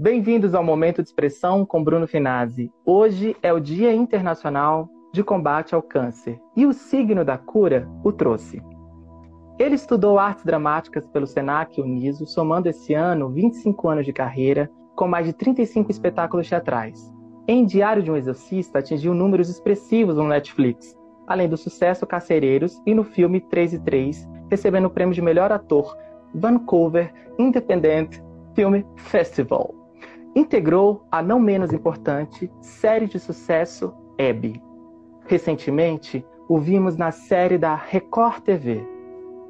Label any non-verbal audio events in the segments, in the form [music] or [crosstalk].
Bem-vindos ao Momento de Expressão com Bruno Finazzi. Hoje é o Dia Internacional de Combate ao Câncer e o signo da cura o trouxe. Ele estudou artes dramáticas pelo Senac Uniso, somando esse ano 25 anos de carreira, com mais de 35 espetáculos teatrais. Em Diário de um Exorcista, atingiu números expressivos no Netflix, além do sucesso Carcereiros e no filme 3 e 3, recebendo o prêmio de melhor ator Vancouver Independent Film Festival. Integrou a não menos importante série de sucesso Abby. Recentemente, o vimos na série da Record TV,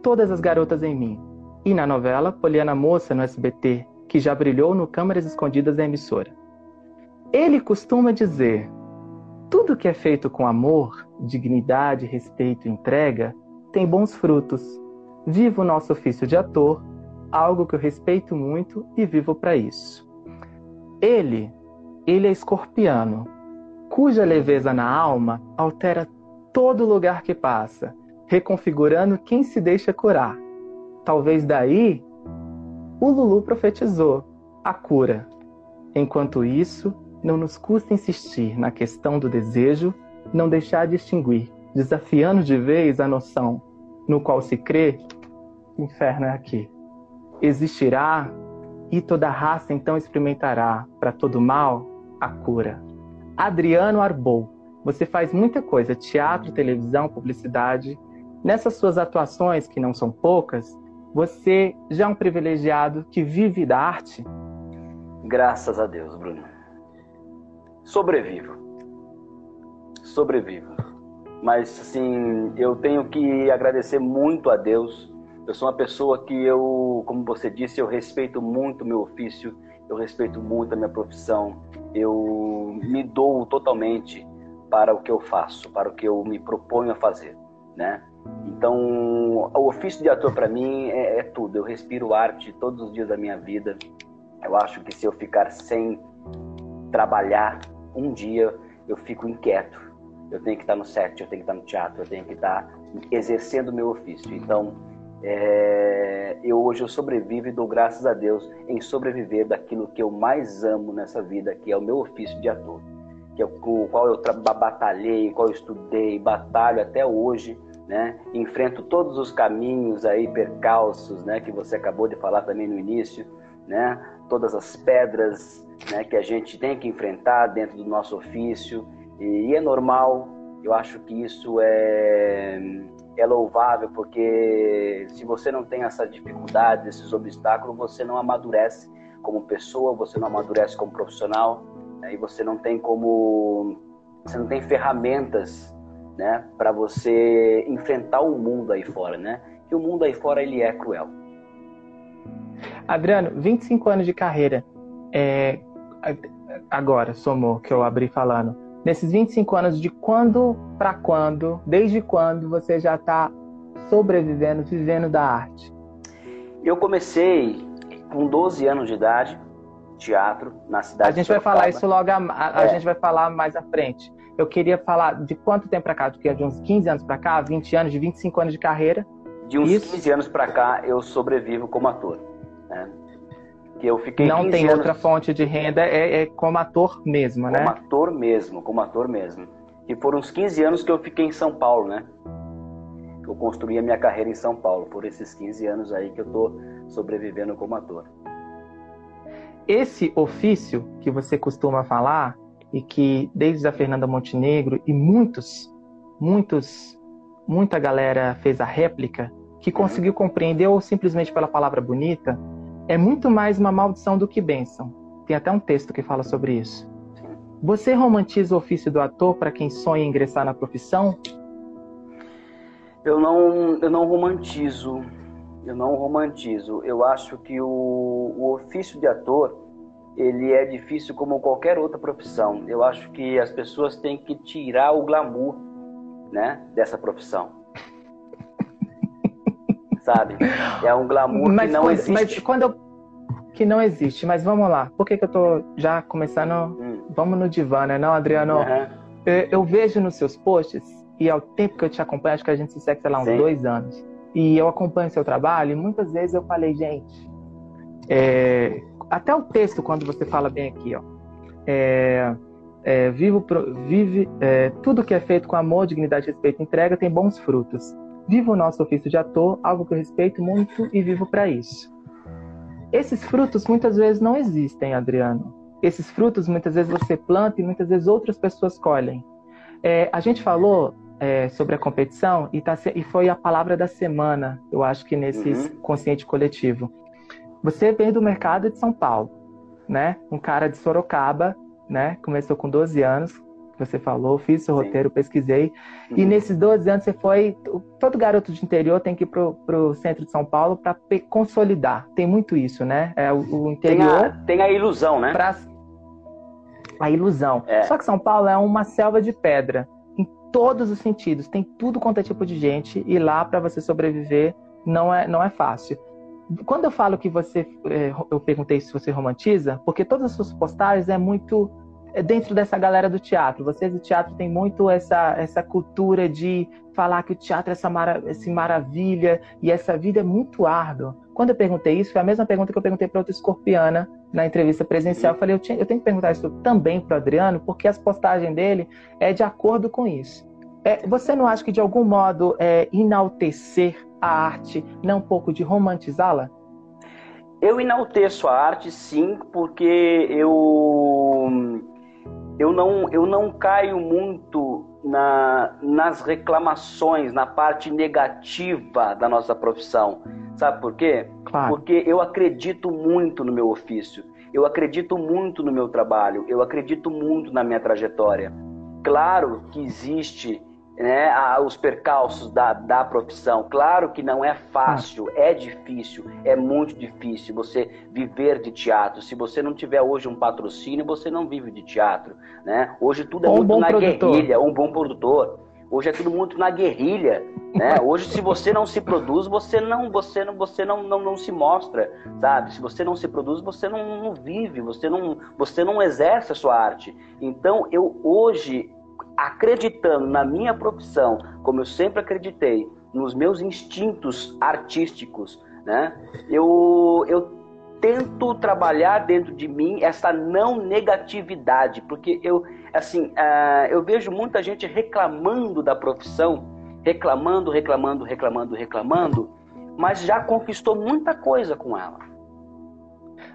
Todas as Garotas em Mim, e na novela Poliana Moça no SBT, que já brilhou no Câmeras Escondidas da emissora. Ele costuma dizer: tudo que é feito com amor, dignidade, respeito e entrega tem bons frutos. Vivo o nosso ofício de ator, algo que eu respeito muito e vivo para isso. Ele, ele é escorpiano, cuja leveza na alma altera todo lugar que passa, reconfigurando quem se deixa curar. Talvez daí o Lulu profetizou a cura. Enquanto isso, não nos custa insistir na questão do desejo, não deixar de extinguir, desafiando de vez a noção no qual se crê, inferno é aqui. Existirá e toda raça então experimentará para todo mal a cura. Adriano Arbou, você faz muita coisa, teatro, televisão, publicidade. Nessas suas atuações, que não são poucas, você já é um privilegiado que vive da arte? Graças a Deus, Bruno. Sobrevivo. Sobrevivo. Mas, assim, eu tenho que agradecer muito a Deus. Eu sou uma pessoa que eu, como você disse, eu respeito muito meu ofício, eu respeito muito a minha profissão, eu me dou totalmente para o que eu faço, para o que eu me proponho a fazer, né? Então, o ofício de ator para mim é, é, tudo. Eu respiro arte todos os dias da minha vida. Eu acho que se eu ficar sem trabalhar um dia, eu fico inquieto. Eu tenho que estar no set, eu tenho que estar no teatro, eu tenho que estar exercendo o meu ofício. Então, é, eu hoje eu sobrevivo e dou graças a Deus em sobreviver daquilo que eu mais amo nessa vida, que é o meu ofício de ator, que é o qual eu batalhei, qual eu estudei, batalho até hoje né? Enfrento todos os caminhos aí percalços, né? Que você acabou de falar também no início, né? Todas as pedras, né? Que a gente tem que enfrentar dentro do nosso ofício e, e é normal. Eu acho que isso é é louvável porque se você não tem essas dificuldades, esses obstáculos, você não amadurece como pessoa, você não amadurece como profissional, né? e você não tem como você não tem ferramentas né, para você enfrentar o mundo aí fora, né? Que o mundo aí fora ele é cruel. Adriano, 25 anos de carreira. É, agora, somou que eu abri falando. Nesses 25 anos, de quando para quando, desde quando você já está sobrevivendo, vivendo da arte? Eu comecei com 12 anos de idade, teatro, na cidade A gente vai falar isso logo, a, a, é. a gente vai falar mais à frente eu queria falar de quanto tempo para cá, de uns 15 anos para cá, 20 anos, de 25 anos de carreira. De uns Isso. 15 anos para cá, eu sobrevivo como ator. Né? Que eu fiquei Não tem anos... outra fonte de renda, é, é, como ator mesmo, como né? Como ator mesmo, como ator mesmo. E foram uns 15 anos que eu fiquei em São Paulo, né? Eu construí a minha carreira em São Paulo, por esses 15 anos aí que eu tô sobrevivendo como ator. Esse ofício que você costuma falar, e que desde a Fernanda Montenegro e muitos, muitos, muita galera fez a réplica, que conseguiu compreender ou simplesmente pela palavra bonita, é muito mais uma maldição do que bênção. Tem até um texto que fala sobre isso. Você romantiza o ofício do ator para quem sonha ingressar na profissão? Eu não, eu não romantizo. Eu não romantizo. Eu acho que o, o ofício de ator ele é difícil como qualquer outra profissão. Eu acho que as pessoas têm que tirar o glamour, né, dessa profissão. Sabe? É um glamour mas que não quando, existe. Mas quando eu... que não existe, mas vamos lá. Por que, que eu tô já começando? Hum. Vamos no divã, né, não, Adriano? Uhum. Eu, eu, vejo nos seus posts e ao tempo que eu te acompanho, acho que a gente se segue, sei lá, uns Sim. dois anos. E eu acompanho seu trabalho e muitas vezes eu falei, gente, é, até o texto, quando você fala bem aqui, ó. É, é, vivo, vive, é, tudo que é feito com amor, dignidade, respeito e entrega tem bons frutos. Vivo o nosso ofício de ator, algo que eu respeito muito e vivo para isso. Esses frutos muitas vezes não existem, Adriano. Esses frutos muitas vezes você planta e muitas vezes outras pessoas colhem. É, a gente falou é, sobre a competição e, tá, e, foi a palavra da semana, eu acho que nesse uhum. consciente coletivo. Você veio do mercado de São Paulo, né? Um cara de Sorocaba, né? Começou com 12 anos, você falou, fiz seu roteiro, pesquisei. Uhum. E nesses 12 anos você foi. Todo garoto de interior tem que ir pro, pro centro de São Paulo para consolidar. Tem muito isso, né? É, o, o interior. Tem a, tem a, ilusão, né? Pra, a ilusão. É. Só que São Paulo é uma selva de pedra. Em todos os sentidos. Tem tudo quanto é tipo de gente. E lá, para você sobreviver, não é, não é fácil. Quando eu falo que você. É, eu perguntei se você romantiza, porque todas as suas postagens é muito dentro dessa galera do teatro. Vocês do teatro têm muito essa, essa cultura de falar que o teatro é essa, mara, maravilha e essa vida é muito árdua. Quando eu perguntei isso, foi a mesma pergunta que eu perguntei para outra escorpiana na entrevista presencial. Eu falei, eu, tinha, eu tenho que perguntar isso também para o Adriano, porque as postagens dele é de acordo com isso. É, você não acha que de algum modo é, enaltecer a arte, não um pouco de romantizá-la? Eu enalteço a arte, sim, porque eu eu não, eu não caio muito na, nas reclamações, na parte negativa da nossa profissão. Sabe por quê? Claro. Porque eu acredito muito no meu ofício, eu acredito muito no meu trabalho, eu acredito muito na minha trajetória. Claro que existe né, os percalços da, da profissão. Claro que não é fácil, é difícil, é muito difícil você viver de teatro. Se você não tiver hoje um patrocínio, você não vive de teatro. Né? Hoje tudo é um muito na produtor. guerrilha, um bom produtor. Hoje é tudo muito na guerrilha, né? [laughs] Hoje se você não se produz, você não, você não, você não, não, não se mostra, sabe? Se você não se produz, você não, não vive, você não, você não exerce a sua arte. Então eu hoje acreditando na minha profissão, como eu sempre acreditei, nos meus instintos artísticos, né? Eu, eu tento trabalhar dentro de mim essa não negatividade, porque eu, assim, uh, eu vejo muita gente reclamando da profissão, reclamando, reclamando, reclamando, reclamando, mas já conquistou muita coisa com ela.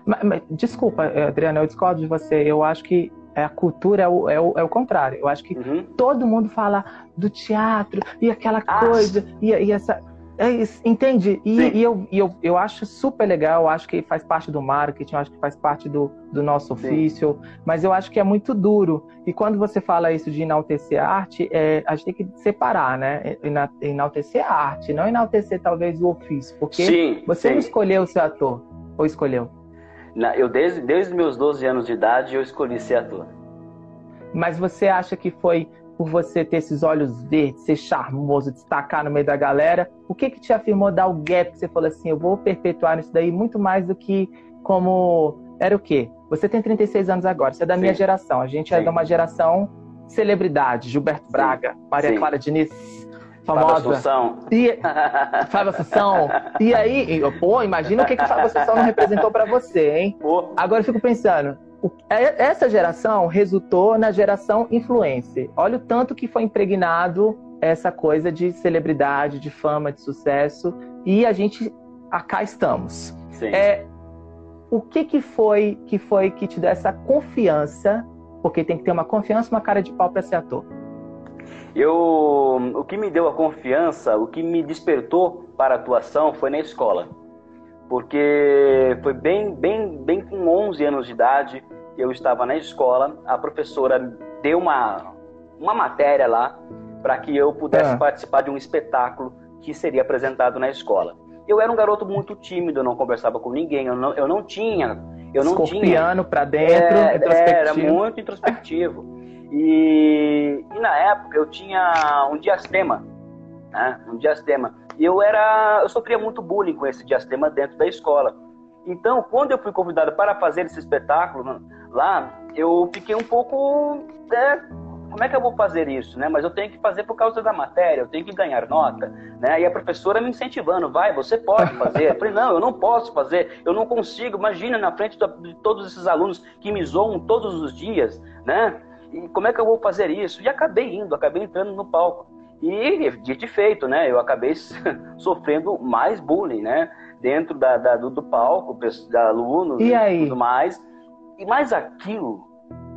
Mas, mas, desculpa, Adriana, eu discordo de você. Eu acho que a cultura é o, é o, é o contrário. Eu acho que uhum. todo mundo fala do teatro e aquela ah, coisa e, e, essa. É isso, entende? E, e, eu, e eu, eu acho super legal, eu acho que faz parte do marketing, eu acho que faz parte do, do nosso ofício, Sim. mas eu acho que é muito duro. E quando você fala isso de enaltecer a arte, é, a gente tem que separar, né? Enaltecer a arte, não enaltecer talvez o ofício, porque Sim. você Sim. não escolheu ser ator, ou escolheu? Eu desde, desde meus 12 anos de idade eu escolhi ser ator. Mas você acha que foi por você ter esses olhos verdes, ser charmoso, destacar no meio da galera? O que que te afirmou dar o gap você falou assim, eu vou perpetuar isso daí muito mais do que como era o quê? Você tem 36 anos agora, você é da Sim. minha geração. A gente é Sim. é de uma geração celebridade, Gilberto Sim. Braga, Maria Clara Diniz, famosa. Fábio Assunção. E, [laughs] Fábio Assunção. E aí, pô, imagina o que, que Fábio Assunção não representou para você, hein? Pô. Agora eu fico pensando, é, essa geração resultou na geração influencer. Olha o tanto que foi impregnado essa coisa de celebridade, de fama, de sucesso. E a gente, cá estamos. Sim. É, o que, que foi que foi que te deu essa confiança? Porque tem que ter uma confiança, uma cara de pau para ser ator. Eu, o que me deu a confiança, o que me despertou para a atuação foi na escola. Porque foi bem, bem, bem com 11 anos de idade, eu estava na escola, a professora deu uma, uma matéria lá para que eu pudesse é. participar de um espetáculo que seria apresentado na escola. Eu era um garoto muito tímido, eu não conversava com ninguém, eu não, eu não tinha, eu não Escorpiano para dentro, é, era muito introspectivo. E, e, na época eu tinha um diastema, né? Um diastema. E eu era, eu sofria muito bullying com esse diastema dentro da escola. Então, quando eu fui convidado para fazer esse espetáculo lá, eu fiquei um pouco é, como é que eu vou fazer isso, né? Mas eu tenho que fazer por causa da matéria, eu tenho que ganhar nota, né? E a professora me incentivando, vai, você pode fazer. Eu falei, não, eu não posso fazer, eu não consigo. Imagina na frente de todos esses alunos que me zoam todos os dias, né? E como é que eu vou fazer isso? E acabei indo, acabei entrando no palco. E dito e feito, né? Eu acabei [laughs] sofrendo mais bullying, né? Dentro da, da do, do, palco, de alunos e, e tudo mais. E mais aquilo,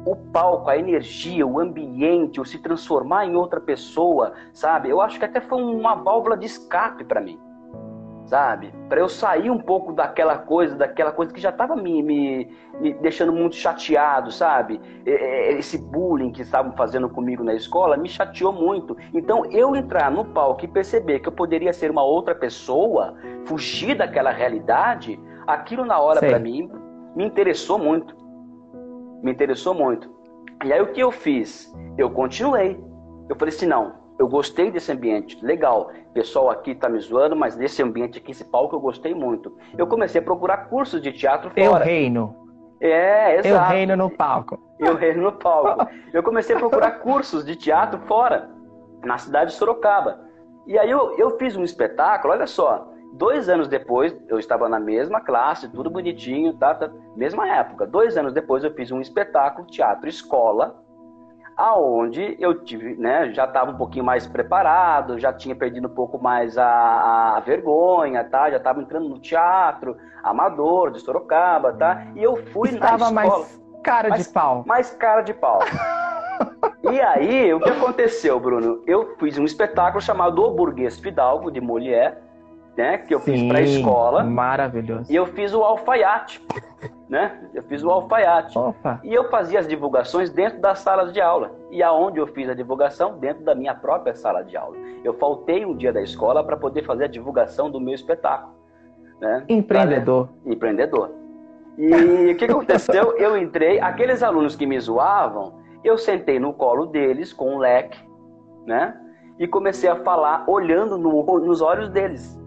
o palco, a energia, o ambiente, o se transformar em outra pessoa, sabe? Eu acho que até foi uma válvula de escape para mim sabe? Para eu sair um pouco daquela coisa, daquela coisa que já estava me, me, me, deixando muito chateado, sabe? Esse bullying que estavam fazendo comigo na escola me chateou muito. Então, eu entrar no palco e perceber que eu poderia ser uma outra pessoa, fugir daquela realidade, aquilo na hora para mim me interessou muito. Me interessou muito. E aí o que eu fiz? Eu continuei. Eu falei assim, não, eu gostei desse ambiente, legal. O pessoal aqui tá me zoando, mas nesse ambiente aqui, esse palco, eu gostei muito. Eu comecei a procurar cursos de teatro fora. Eu reino. É, exato. Eu reino no palco. Eu reino no palco. Eu comecei a procurar [laughs] cursos de teatro fora, na cidade de Sorocaba. E aí eu, eu fiz um espetáculo, olha só. Dois anos depois, eu estava na mesma classe, tudo bonitinho, tá, tá, mesma época. Dois anos depois, eu fiz um espetáculo, teatro escola, aonde eu tive, né, já estava um pouquinho mais preparado, já tinha perdido um pouco mais a, a vergonha, tá? Já estava entrando no teatro amador de Sorocaba, tá? E eu fui Estava na escola. mais cara mais, de pau. Mais cara de pau. [laughs] e aí, o que aconteceu, Bruno? Eu fiz um espetáculo chamado O Burguês Fidalgo, de Molière, né? Que eu Sim, fiz para a escola. Maravilhoso. E eu fiz o alfaiate, né? Eu fiz o alfaiate. Opa. E eu fazia as divulgações dentro das salas de aula. E aonde eu fiz a divulgação? Dentro da minha própria sala de aula. Eu faltei um dia da escola para poder fazer a divulgação do meu espetáculo. Né? Empreendedor. Pra... Empreendedor. E o que aconteceu? Eu entrei, aqueles alunos que me zoavam, eu sentei no colo deles com um leque, né? E comecei a falar olhando no, nos olhos deles.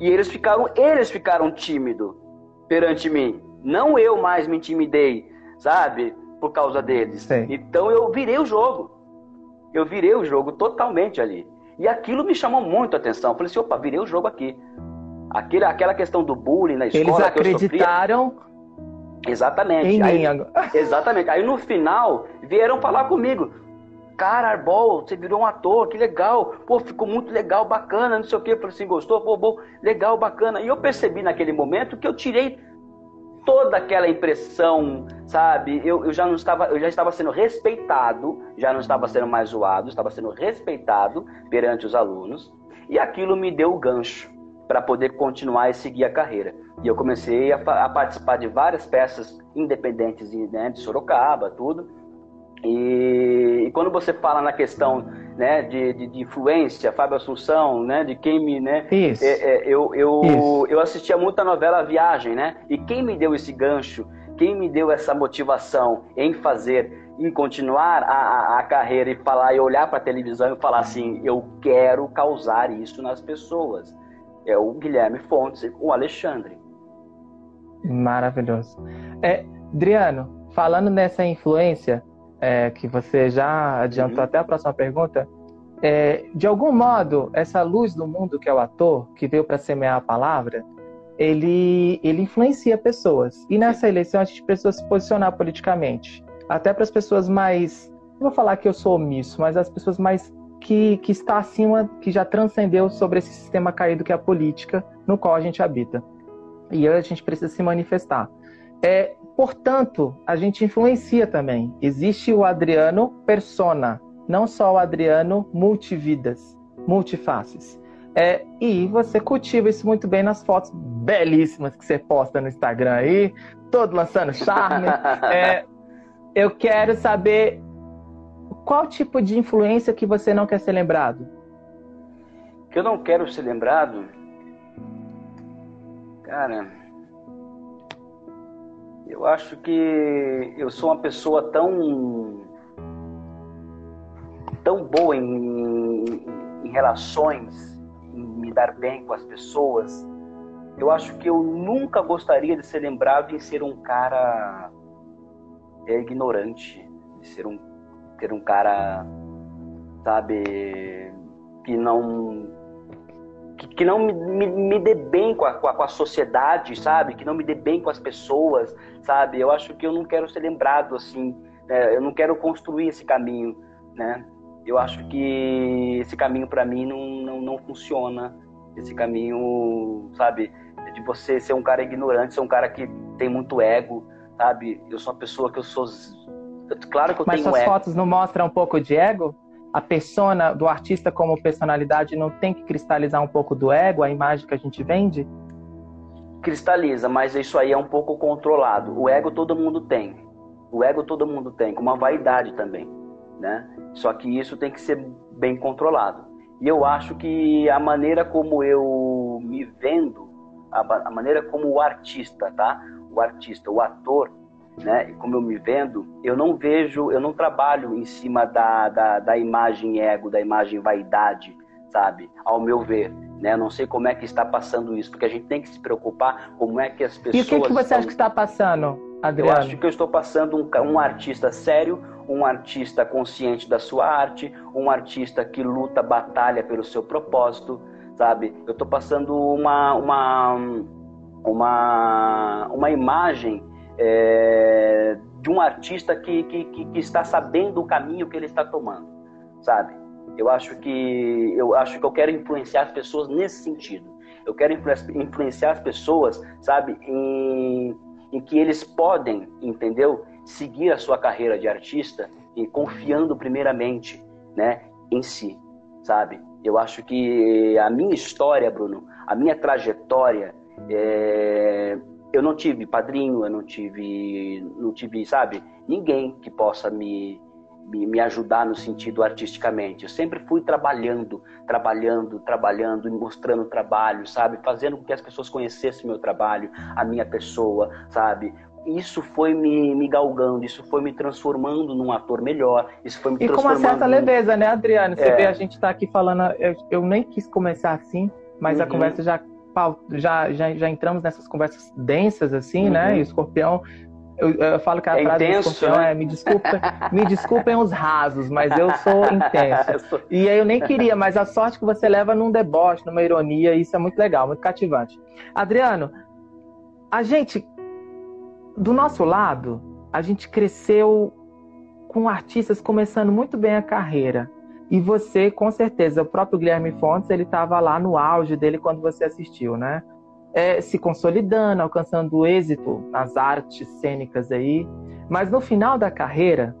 E eles ficaram, eles ficaram tímidos perante mim. Não eu mais me intimidei, sabe? Por causa deles. Sim. Então eu virei o jogo. Eu virei o jogo totalmente ali. E aquilo me chamou muito a atenção. Eu falei assim, opa, virei o jogo aqui. Aquele, aquela questão do bullying na escola. Eles acreditaram. Exatamente. Em aí, mim agora. [laughs] Exatamente. Aí no final vieram falar comigo. Cara, Arbol, você virou um ator, que legal. Pô, ficou muito legal, bacana, não sei o quê. Eu falei assim, gostou? Pô, bom, legal, bacana. E eu percebi naquele momento que eu tirei toda aquela impressão, sabe? Eu, eu já não estava, eu já estava sendo respeitado, já não estava sendo mais zoado, estava sendo respeitado perante os alunos. E aquilo me deu o gancho para poder continuar e seguir a carreira. E eu comecei a, a participar de várias peças independentes né, de Sorocaba, tudo. E, e, quando você fala na questão né, de, de, de, influência, Fábio Assunção, né, de quem me. Né, Isso. É, é, eu, eu, eu assistia muito a novela Viagem, né? E quem me deu esse gancho, quem me deu essa motivação em fazer, em continuar a, a, a carreira e falar e olhar para a televisão e falar assim: eu quero causar isso nas pessoas. É o Guilherme Fontes, o Alexandre. Maravilhoso. É, Adriano, falando nessa influência é, que você já adiantou uhum. até a próxima pergunta, é, de algum modo, essa luz do mundo que é o ator, que veio para semear a palavra, ele, ele influencia pessoas. E nessa eleição a gente precisa se posicionar politicamente. Até para as pessoas mais. Não vou falar que eu sou omisso, mas as pessoas mais que, que está acima, que já transcendeu sobre esse sistema caído que é a política, no qual a gente habita. E a gente precisa se manifestar. É, Portanto, a gente influencia também. Existe o Adriano persona, não só o Adriano multividas, multifaces. É, e você cultiva isso muito bem nas fotos belíssimas que você posta no Instagram aí, todo lançando charme. [laughs] é, eu quero saber qual tipo de influência que você não quer ser lembrado. Que eu não quero ser lembrado, cara. Eu acho que eu sou uma pessoa tão tão boa em, em relações, em me dar bem com as pessoas. Eu acho que eu nunca gostaria de ser lembrado em ser um cara é, ignorante, de ser um ser um cara, sabe, que não que, que não me, me, me, dê bem com a, com a, sociedade, sabe? Que não me dê bem com as pessoas, sabe? Eu acho que eu não quero ser lembrado assim, né? eu não quero construir esse caminho, né? Eu acho que esse caminho para mim não, não, não funciona. Esse caminho, sabe? De você ser um cara ignorante, ser um cara que tem muito ego, sabe? Eu sou uma pessoa que eu sou. Claro que eu Mas tenho suas ego. fotos não mostram um pouco de ego? A persona do artista como personalidade não tem que cristalizar um pouco do ego, a imagem que a gente vende? Cristaliza, mas isso aí é um pouco controlado. O ego todo mundo tem. O ego todo mundo tem, como a vaidade também, né? Só que isso tem que ser bem controlado. E eu acho que a maneira como eu me vendo, a, maneira como o artista, tá? O artista, o ator, né? Como eu me vendo, eu não vejo, eu não trabalho em cima da, da, da imagem ego, da imagem vaidade, sabe? Ao meu ver, né? Eu não sei como é que está passando isso, porque a gente tem que se preocupar como é que as pessoas. E o que, que você estão... acha que está passando, Adriano? Eu acho que eu estou passando um, um artista sério, um artista consciente da sua arte, um artista que luta, batalha pelo seu propósito, sabe? Eu estou passando uma, uma, uma, uma imagem é, de um artista que, que, que, está sabendo o caminho que ele está tomando, sabe? Eu acho que eu acho que eu quero influenciar as pessoas nesse sentido. Eu quero influenciar as pessoas, sabe, em, em que eles podem, entendeu, seguir a sua carreira de artista e confiando primeiramente, né, em si, sabe? Eu acho que a minha história, Bruno, a minha trajetória, é, eu não tive padrinho, eu não tive, não tive, sabe, ninguém que possa me, me, me, ajudar no sentido artisticamente. Eu sempre fui trabalhando, trabalhando, trabalhando, mostrando trabalho, sabe, fazendo com que as pessoas conhecessem meu trabalho, a minha pessoa, sabe. Isso foi me, me galgando, isso foi me transformando num ator melhor, isso foi me e transformando... E com uma certa leveza, né, Adriano? Você é... vê, a gente está aqui falando, eu, eu, nem quis começar assim, mas uhum. a conversa já já, já, já entramos nessas conversas densas, assim, né? uhum. né? E o escorpião. Eu, eu falo que a é frase intenso, do escorpião né? é me desculpa, me desculpem os rasos, mas eu sou intenso. [laughs] E aí eu nem queria, mas a sorte que você leva num deboche, numa ironia, isso é muito legal, muito cativante. Adriano, a gente, do nosso lado, a gente cresceu com artistas começando muito bem a carreira. E você, com certeza, o próprio Guilherme Fontes, ele estava lá no auge dele quando você assistiu, né? É, se consolidando, alcançando êxito nas artes cênicas aí. Mas no final da carreira,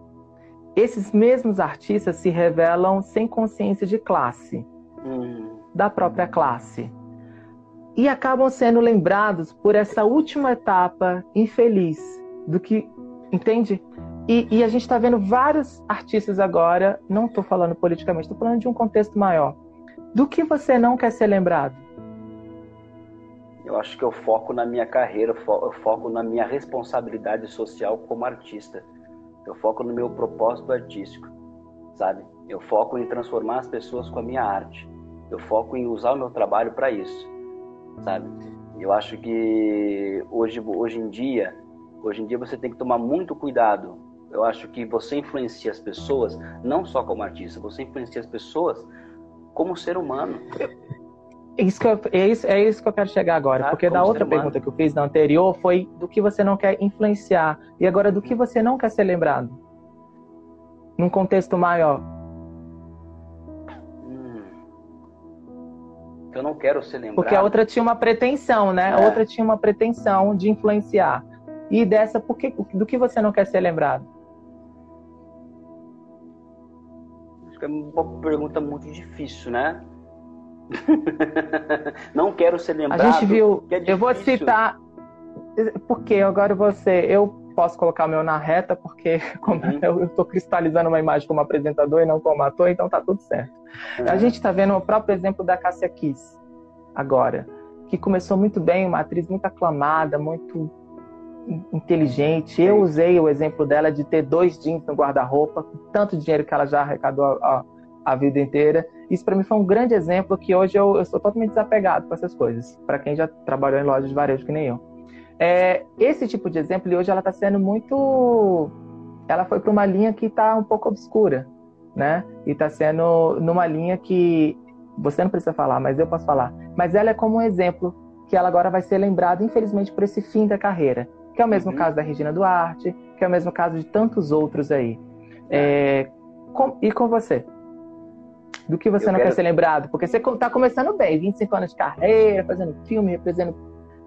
esses mesmos artistas se revelam sem consciência de classe, hum. da própria classe. E acabam sendo lembrados por essa última etapa infeliz do que, entende? E, e a gente está vendo vários artistas agora, não estou falando politicamente, estou falando de um contexto maior. Do que você não quer ser lembrado? Eu acho que eu foco na minha carreira, eu foco na minha responsabilidade social como artista. Eu foco no meu propósito artístico, sabe? Eu foco em transformar as pessoas com a minha arte. Eu foco em usar o meu trabalho para isso, sabe? Eu acho que hoje, hoje em dia, hoje em dia você tem que tomar muito cuidado eu acho que você influencia as pessoas, não só como artista, você influencia as pessoas como ser humano. É isso que eu, é, isso, é isso que eu quero chegar agora, ah, porque da outra pergunta que eu fiz na anterior foi do que você não quer influenciar, e agora do que você não quer ser lembrado. Num contexto maior. Hum. Eu não quero ser lembrado. Porque a outra tinha uma pretensão, né? É. A outra tinha uma pretensão de influenciar. E dessa, por que, do que você não quer ser lembrado? É uma pergunta muito difícil, né? [laughs] não quero ser lembrado. A gente viu. É eu vou citar. Porque agora você. Eu posso colocar o meu na reta, porque [laughs] como uhum. eu estou cristalizando uma imagem como apresentador e não como ator, então tá tudo certo. Uhum. A gente está vendo o próprio exemplo da Cássia Kiss agora, que começou muito bem, uma atriz muito aclamada, muito inteligente. Eu usei o exemplo dela de ter dois jeans no guarda-roupa, tanto dinheiro que ela já arrecadou a, a vida inteira. Isso para mim foi um grande exemplo que hoje eu, eu sou totalmente desapegado com essas coisas, para quem já trabalhou em lojas de varejo que nem eu. É, esse tipo de exemplo, e hoje ela está sendo muito ela foi para uma linha que está um pouco obscura, né? E está sendo numa linha que você não precisa falar, mas eu posso falar. Mas ela é como um exemplo que ela agora vai ser lembrada, infelizmente, por esse fim da carreira, que é o mesmo uhum. caso da Regina Duarte, que é o mesmo caso de tantos outros aí. É, com, e com você? Do que você eu não quero... quer ser lembrado? Porque você está começando bem, 25 anos de carreira, fazendo filme, representando,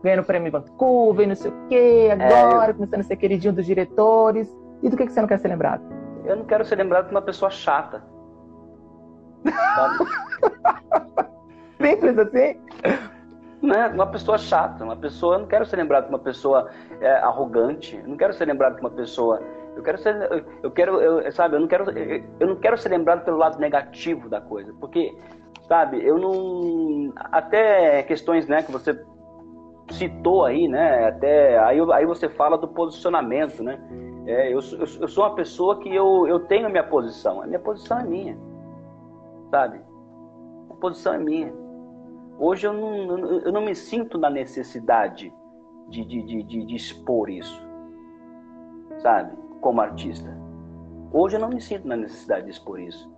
ganhando prêmio em Vancouver, não sei o quê, agora é, eu... começando a ser queridinho dos diretores. E do que, que você não quer ser lembrado? Eu não quero ser lembrado como uma pessoa chata. [laughs] Simples assim? Né? Uma pessoa chata, uma pessoa. Eu não quero ser lembrado como uma pessoa é, arrogante. Eu não quero ser lembrado como uma pessoa. Eu quero ser. Eu quero. Eu, sabe, eu não quero. Eu não quero ser lembrado pelo lado negativo da coisa. Porque, sabe, eu não. Até questões, né, que você citou aí, né? Até. Aí, aí você fala do posicionamento, né? É, eu, eu, eu, sou uma pessoa que eu, eu tenho a minha posição. A minha posição é minha. Sabe? A posição é minha. Hoje eu não, eu não me sinto na necessidade de, de, de, de expor isso, sabe? Como artista. Hoje eu não me sinto na necessidade de expor isso.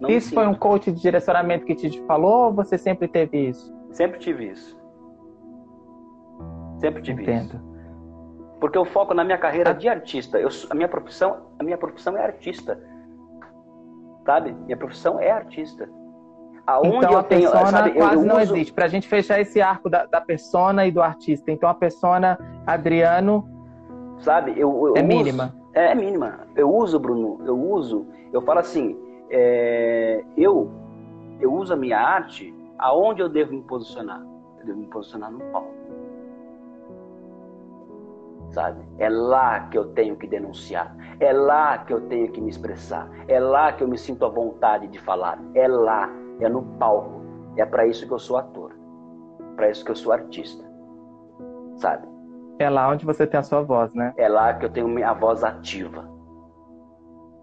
Não isso foi um coach de direcionamento que te falou ou você sempre teve isso? Sempre tive isso. Sempre tive Entendo. isso. Porque eu foco na minha carreira de artista. Eu, a minha profissão, a minha profissão é artista. Sabe? Minha profissão é artista. Aonde então a tenho, persona sabe, quase não existe. Para a gente fechar esse arco da, da persona e do artista, então a persona Adriano, sabe? Eu, eu é uso, mínima. É, é, mínima. Eu uso, Bruno. Eu uso. Eu falo assim. É, eu eu uso a minha arte aonde eu devo me posicionar. Eu devo me posicionar no palco. Sabe? É lá que eu tenho que denunciar. É lá que eu tenho que me expressar. É lá que eu me sinto à vontade de falar. É lá é no palco. É para isso que eu sou ator. Para isso que eu sou artista. Sabe? É lá onde você tem a sua voz, né? É lá que eu tenho minha voz ativa.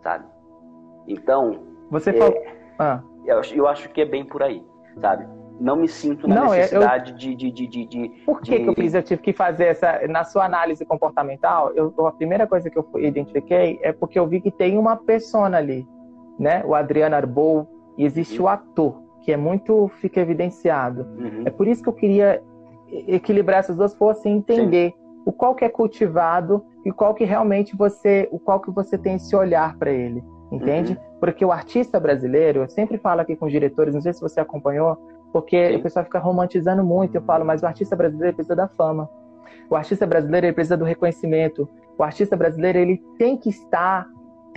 Sabe? Então. Você é, falou. Ah. Eu, eu acho que é bem por aí, sabe? não me sinto na não, necessidade eu... de, de, de, de, de, Por que, de... que eu fiz? Eu tive que fazer essa. Na sua análise comportamental, eu, a primeira coisa que eu identifiquei é porque eu vi que tem uma persona ali, né? O Adriano Arbou, e existe uhum. o ator, que é muito, fica evidenciado. Uhum. É por isso que eu queria equilibrar essas duas forças e entender Sim. o qual que é cultivado e qual que realmente você, o qual que você tem esse olhar para ele, entende? Uhum. Porque o artista brasileiro, eu sempre falo aqui com os diretores, não sei se você acompanhou, porque Sim. o pessoal fica romantizando muito, eu falo, mas o artista brasileiro precisa da fama. O artista brasileiro precisa do reconhecimento. O artista brasileiro ele tem que estar,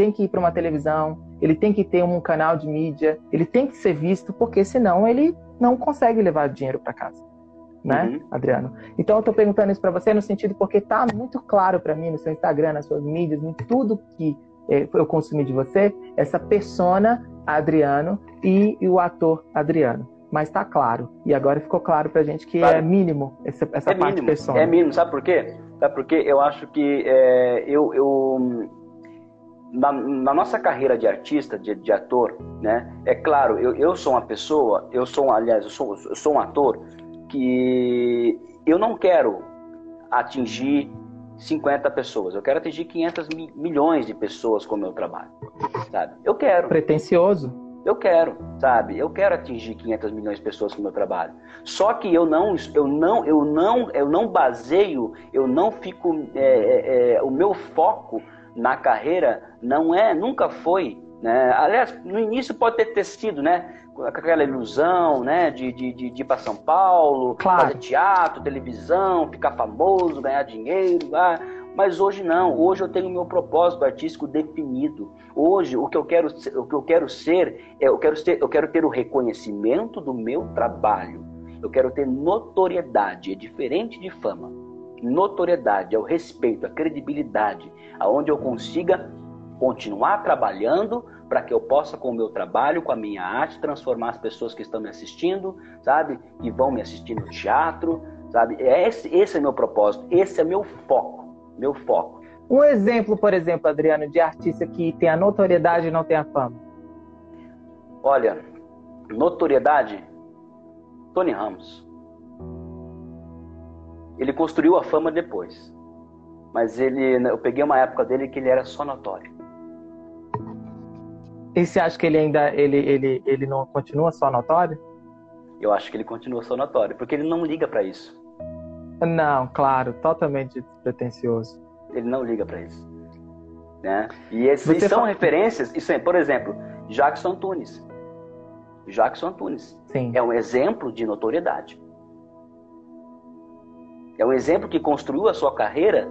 tem que ir para uma televisão, ele tem que ter um canal de mídia, ele tem que ser visto, porque senão ele não consegue levar dinheiro para casa. Né, uhum. Adriano? Então eu estou perguntando isso para você no sentido porque tá muito claro para mim no seu Instagram, nas suas mídias, em tudo que é, eu consumi de você, essa persona Adriano e, e o ator Adriano. Mas está claro. E agora ficou claro para gente que sabe? é mínimo essa, essa é parte mínimo, persona. É mínimo, sabe por quê? Sabe por quê? Eu acho que é, eu, eu na, na, nossa carreira de artista, de, de ator, né? É claro, eu, eu sou uma pessoa, eu sou, aliás, eu sou, eu sou um ator que eu não quero atingir 50 pessoas, eu quero atingir 500 milhões de pessoas com o meu trabalho, sabe? Eu quero. Pretencioso. Eu quero, sabe? Eu quero atingir 500 milhões de pessoas com o meu trabalho. Só que eu não, eu não, eu não, eu não baseio, eu não fico, é, é, é, o meu foco na carreira não é, nunca foi, né? Aliás, no início pode ter, ter sido, né? Aquela ilusão, né? De, de, de, de ir para São Paulo, claro. fazer teatro, televisão, ficar famoso, ganhar dinheiro, ah, mas hoje não. Hoje eu tenho meu propósito artístico definido. Hoje o que eu quero, o que eu quero ser, é, eu quero ser, eu quero ter o reconhecimento do meu trabalho. Eu quero ter notoriedade, é diferente de fama notoriedade, ao respeito, à credibilidade, aonde eu consiga continuar trabalhando para que eu possa, com o meu trabalho, com a minha arte, transformar as pessoas que estão me assistindo, sabe? Que vão me assistir no teatro, sabe? Esse, esse é meu propósito, esse é meu foco, meu foco. Um exemplo, por exemplo, Adriano, de artista que tem a notoriedade e não tem a fama. Olha, notoriedade, Tony Ramos. Ele construiu a fama depois. Mas ele, eu peguei uma época dele que ele era só notório. E você acha que ele ainda ele, ele, ele não continua só notório? Eu acho que ele continua só notório, porque ele não liga para isso. Não, claro, totalmente pretensioso. Ele não liga para isso. Né? E esses são fala... referências, isso é, por exemplo, Jackson Antunes. Jackson Antunes Sim. é um exemplo de notoriedade. É um exemplo que construiu a sua carreira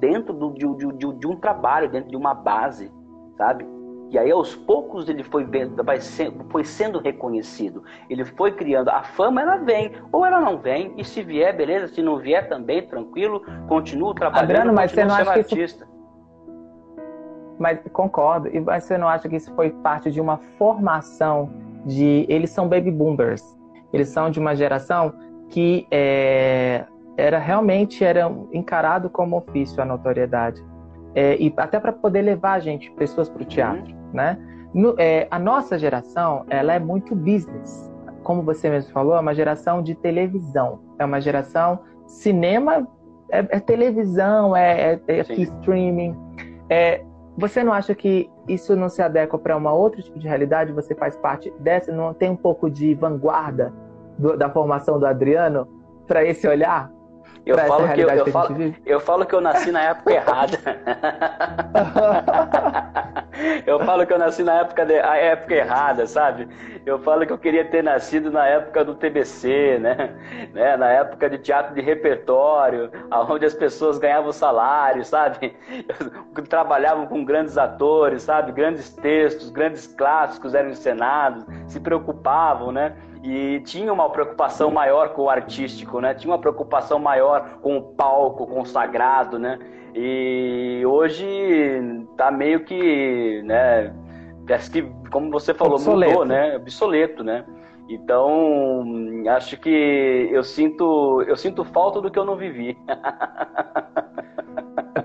dentro do, de, de, de, um trabalho, dentro de uma base, sabe? E aí, aos poucos, ele foi, vendo, vai sendo, foi sendo reconhecido. Ele foi criando. A fama, ela vem. Ou ela não vem. E se vier, beleza. Se não vier, também, tranquilo. Continua trabalhando, Adriano, mas você não acha artista. Que isso... Mas concordo. E mas você não acha que isso foi parte de uma formação de... Eles são baby boomers. Eles são de uma geração que é, era realmente era encarado como ofício a notoriedade. É, e até para poder levar gente, pessoas para o teatro né? No, é, a nossa geração, ela é muito business. Como você mesmo falou, é uma geração de televisão. É uma geração cinema é, é televisão, é, é, é streaming. É, você não acha que isso não se adequa para uma outro tipo de realidade? Você faz parte dessa? Não tem um pouco de vanguarda do, da formação do Adriano para esse olhar? Eu falo, que eu, eu, que falo, eu falo que eu nasci na época errada. [laughs] eu falo que eu nasci na época, de, a época errada, sabe? Eu falo que eu queria ter nascido na época do TBC, né? né? Na época de teatro de repertório, onde as pessoas ganhavam salário, sabe? [laughs] Trabalhavam com grandes atores, sabe? Grandes textos, grandes clássicos eram encenados, se preocupavam, né? E tinha uma preocupação maior com o artístico, né? Tinha uma preocupação maior com o palco, com o sagrado, né? E hoje tá meio que, né? Parece que, como você falou, obsoleto. mudou, né? Obsoleto, né? Então, acho que eu sinto, eu sinto falta do que eu não vivi.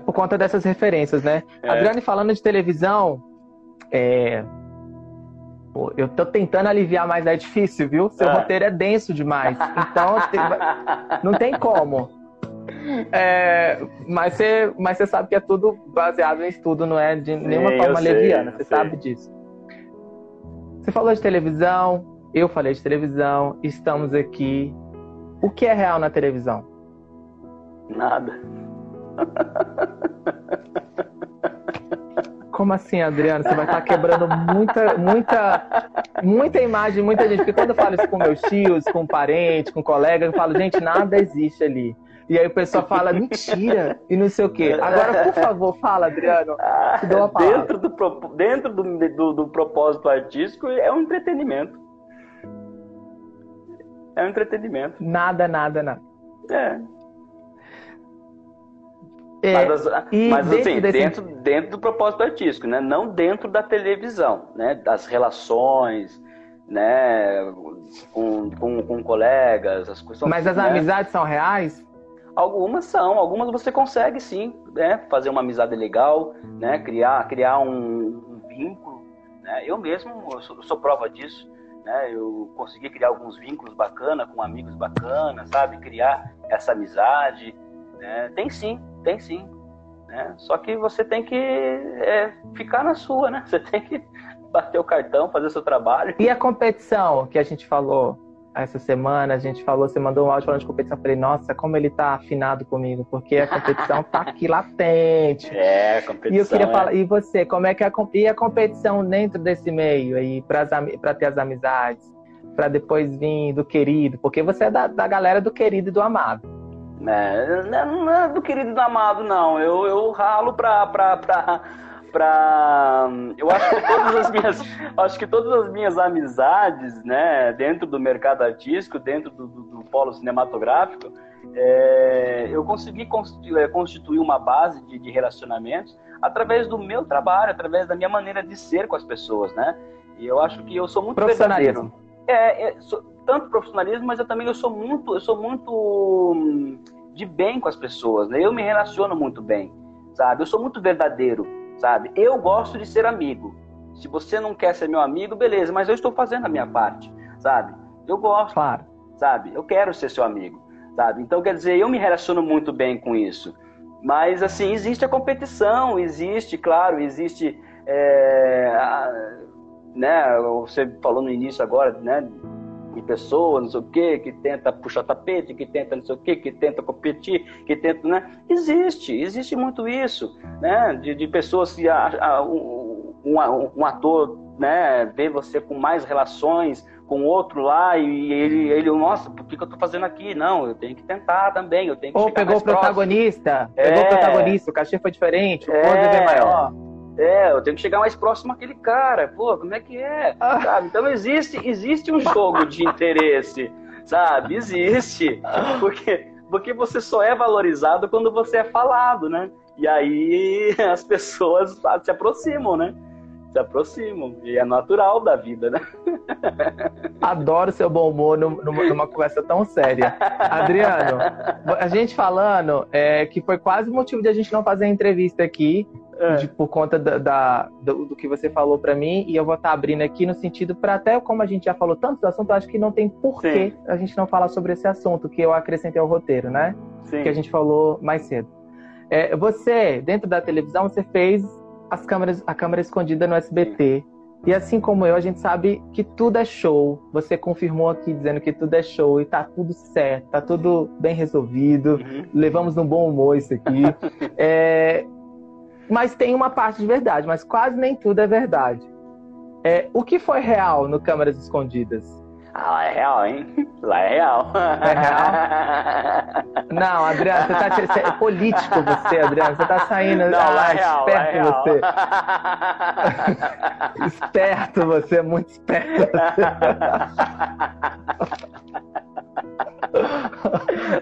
Por conta dessas referências, né? É. Adriane, falando de televisão, é, Pô, eu tô tentando aliviar, mas é difícil, viu? Seu é. roteiro é denso demais. Então, não tem como. É, mas, você, mas você sabe que é tudo baseado em estudo, não é de nenhuma Sim, forma leviana. Você sei. sabe disso. Você falou de televisão, eu falei de televisão, estamos aqui. O que é real na televisão? Nada. [laughs] Como assim, Adriano? Você vai estar quebrando muita, muita, muita imagem, muita gente. Porque quando eu falo isso com meus tios, com parentes, com colegas, eu falo, gente, nada existe ali. E aí o pessoal fala, mentira, e não sei o quê. Agora, por favor, fala, Adriano. Te dou a palavra. Dentro, do, dentro do, do, do propósito artístico, é um entretenimento. É um entretenimento. Nada, nada, nada. É. É, mas, mas assim, desse... dentro, dentro do propósito artístico, né? Não dentro da televisão, né? Das relações, né? Com, com, com colegas, as coisas. Mas as né? amizades são reais? Algumas são, algumas você consegue sim, né? Fazer uma amizade legal, né? Criar, criar um, um vínculo. Né? Eu mesmo eu sou, sou prova disso. Né? Eu consegui criar alguns vínculos bacanas com amigos bacanas, sabe? Criar essa amizade. Né? Tem sim, tem sim. Né? Só que você tem que é, ficar na sua, né? [laughs] Você tem que bater o cartão, fazer o seu trabalho. E a competição que a gente falou essa semana, a gente falou, você mandou um áudio falando de competição, eu falei, nossa, como ele tá afinado comigo, porque a competição tá aqui latente. [laughs] É, a competição. E eu queria é... falar, e você, como é que é a, e a competição dentro desse meio aí, para ter as amizades, para depois vir do querido, porque você é da, da galera do querido e do amado. É, não é do querido do amado, não. Eu, eu ralo pra, pra, pra, pra. Eu acho que todas as minhas. [laughs] acho que todas as minhas amizades, né, dentro do mercado artístico, dentro do, do, do polo cinematográfico, é, eu consegui constituir, é, constituir uma base de, de, relacionamentos através do meu trabalho, através da minha maneira de ser com as pessoas, né? E eu acho que eu sou muito verdadeiro. É, é sou, tanto profissionalismo, mas eu também eu sou muito, eu sou muito hum, de bem com as pessoas, né? Eu me relaciono muito bem, sabe? Eu sou muito verdadeiro, sabe? Eu gosto de ser amigo. Se você não quer ser meu amigo, beleza, mas eu estou fazendo a minha parte, sabe? Eu gosto, claro. sabe? Eu quero ser seu amigo, sabe? Então, quer dizer, eu me relaciono muito bem com isso. Mas, assim, existe a competição, existe, claro, existe. É, a, né, você falou no início agora, né? De pessoas, não sei o quê, que tenta puxar tapete, que tenta não sei o quê, que tenta competir, que tenta, né? Existe, existe muito isso, né? De, de pessoas que a, um, um, ator, né, vê você com mais relações com outro lá e ele, ele nossa, por que, que eu tô fazendo aqui? Não, eu tenho que tentar também, eu tenho que Ou pegou o protagonista, pegou é, o protagonista, o cachê foi diferente, o é, é maior. É, eu tenho que chegar mais próximo àquele cara, pô, como é que é? Ah. Sabe? Então existe, existe um jogo de interesse, sabe? Existe. Porque, porque você só é valorizado quando você é falado, né? E aí [laughs] as pessoas se aproximam, né? se aproximam. E é natural da vida, né? [laughs] Adoro seu bom humor numa, numa conversa tão séria. Adriano, a gente falando é, que foi quase o motivo de a gente não fazer a entrevista aqui, é. de, por conta da, da do, do, que você falou para mim, e eu vou estar tá abrindo aqui no sentido para até como a gente já falou tanto do assunto, eu acho que não tem porquê Sim. a gente não falar sobre esse assunto que eu acrescentei ao roteiro, né? Sim. Que a gente falou mais cedo. É, você, dentro da televisão, você fez as câmeras, a câmera escondida no SBT. E assim como eu, a gente sabe que tudo é show. Você confirmou aqui dizendo que tudo é show e tá tudo certo, tá tudo bem resolvido. Uhum. Levamos no bom humor isso aqui. [laughs] é... Mas tem uma parte de verdade, mas quase nem tudo é verdade. É... O que foi real no Câmeras Escondidas? Ah, lá é real, hein? Lá é real. É real? Não, Adriano, você tá você é político você, Adriano. Você tá saindo. Não, ah, lá é real, esperto lá é você. [laughs] esperto você, muito esperto. [laughs]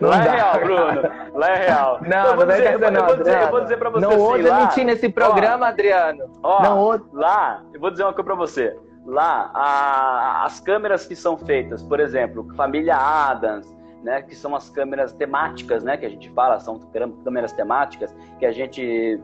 Não lá é dá, é real, Bruno. Lá é real. Não, eu vou, dizer, eu, não, vou dizer, eu vou dizer pra você. Não assim, ousa lá, mentir nesse programa, ó, Adriano. Ó, não ousa. Lá, eu vou dizer uma coisa pra você lá a, as câmeras que são feitas, por exemplo, família Adams, né, que são as câmeras temáticas, né, que a gente fala, são câmeras temáticas, que a gente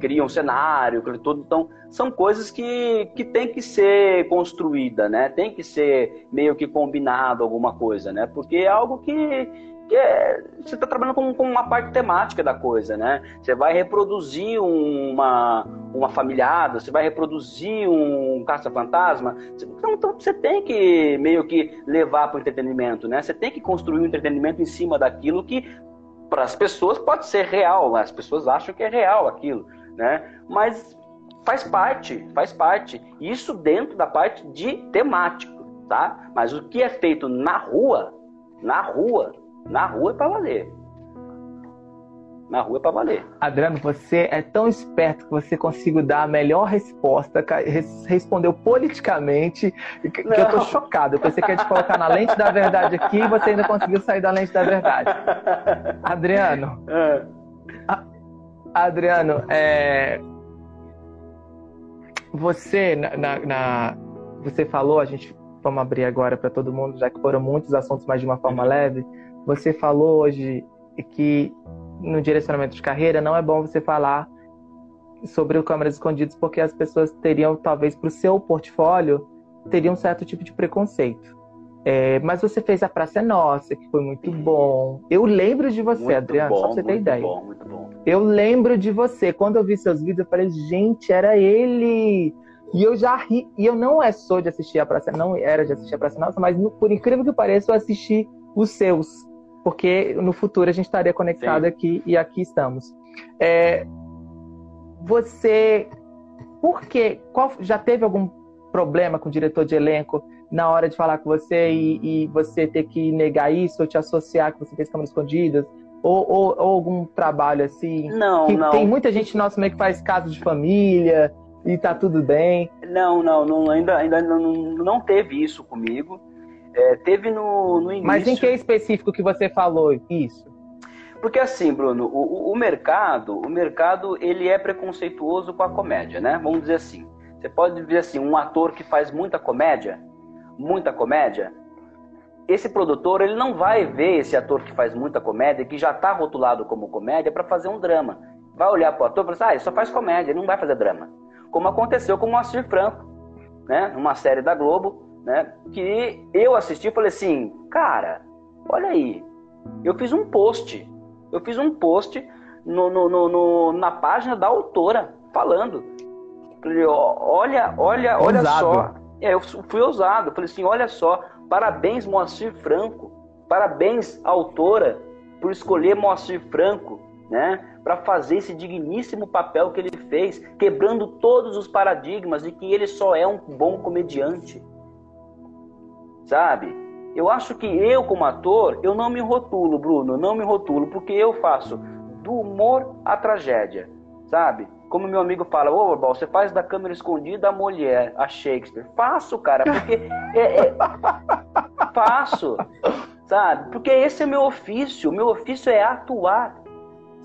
cria um cenário, tudo, então são coisas que, que tem que ser construída, né, tem que ser meio que combinado alguma coisa, né, porque é algo que, que é, você está trabalhando com, com, uma parte temática da coisa, né? Você vai reproduzir uma, uma familiada, você vai reproduzir um caça-fantasma. Então, então, você tem que meio que levar para o entretenimento, né? Você tem que construir um entretenimento em cima daquilo que para as pessoas pode ser real, as pessoas acham que é real aquilo, né? Mas faz parte, faz parte. Isso dentro da parte de temático, tá? Mas o que é feito na rua, na rua, na rua é para valer. Na rua é para valer. Adriano, você é tão esperto que você conseguiu dar a melhor resposta, respondeu politicamente, que Não. eu tô chocado. Eu pensei que ia te colocar na lente da verdade aqui e você ainda conseguiu sair da lente da verdade. Adriano. [laughs] É. Adriano, é, você na, na, na, você falou, a gente vamos abrir agora para todo mundo, já que foram muitos assuntos, mas de uma forma uhum. leve. Você falou hoje que no direcionamento de carreira não é bom você falar sobre o câmeras escondidas porque as pessoas teriam talvez para o seu portfólio teriam um certo tipo de preconceito. É, mas você fez a Praça é Nossa, que foi muito bom. Eu lembro de você, muito Adriano, bom, só pra você ter ideia. Bom, muito bom. Eu lembro de você. Quando eu vi seus vídeos, eu falei, gente, era ele. E eu já ri. E eu não é só de assistir a Praça, não era de assistir a Praça Nossa, mas por incrível que pareça, eu assisti os seus porque no futuro a gente estaria conectado Sim. aqui e aqui estamos. É, você, por quê? Qual, já teve algum problema com o diretor de elenco na hora de falar com você e, e você ter que negar isso ou te associar que você fez câmeras escondidas? Ou, ou, ou, algum trabalho assim? Não, que não. Tem muita gente nossa meio que faz caso de família e tá tudo bem. Não, não, não ainda, ainda não, não teve isso comigo. É, teve no, no início. Mas em que específico que você falou isso? Porque assim, Bruno, o, o, mercado, o mercado ele é preconceituoso com a comédia, né? Vamos dizer assim. Você pode dizer assim, um ator que faz muita comédia, muita comédia, esse produtor ele não vai ver esse ator que faz muita comédia, que já está rotulado como comédia, para fazer um drama. Vai olhar para o ator e falar assim, ah, ele só faz comédia, ele não vai fazer drama. Como aconteceu com o Moacir Franco, né? Numa série da Globo, né? Que eu assisti e falei assim, cara, olha aí, eu fiz um post, eu fiz um post no, no, no, na página da autora, falando. Falei, olha, olha, olha ousado. só. É, eu fui ousado. Falei assim, olha só, parabéns, Moacir Franco. Parabéns, autora, por escolher Moacir Franco, né? Para fazer esse digníssimo papel que ele fez, quebrando todos os paradigmas de que ele só é um bom comediante. Sabe? Eu acho que eu, como ator, eu não me rotulo, Bruno, não me rotulo, porque eu faço do humor à tragédia, sabe? Como meu amigo fala, ô, oh, você faz da câmera escondida a mulher, a Shakespeare. Faço, cara, porque é, é... [laughs] faço, sabe? Porque esse é meu ofício, o meu ofício é atuar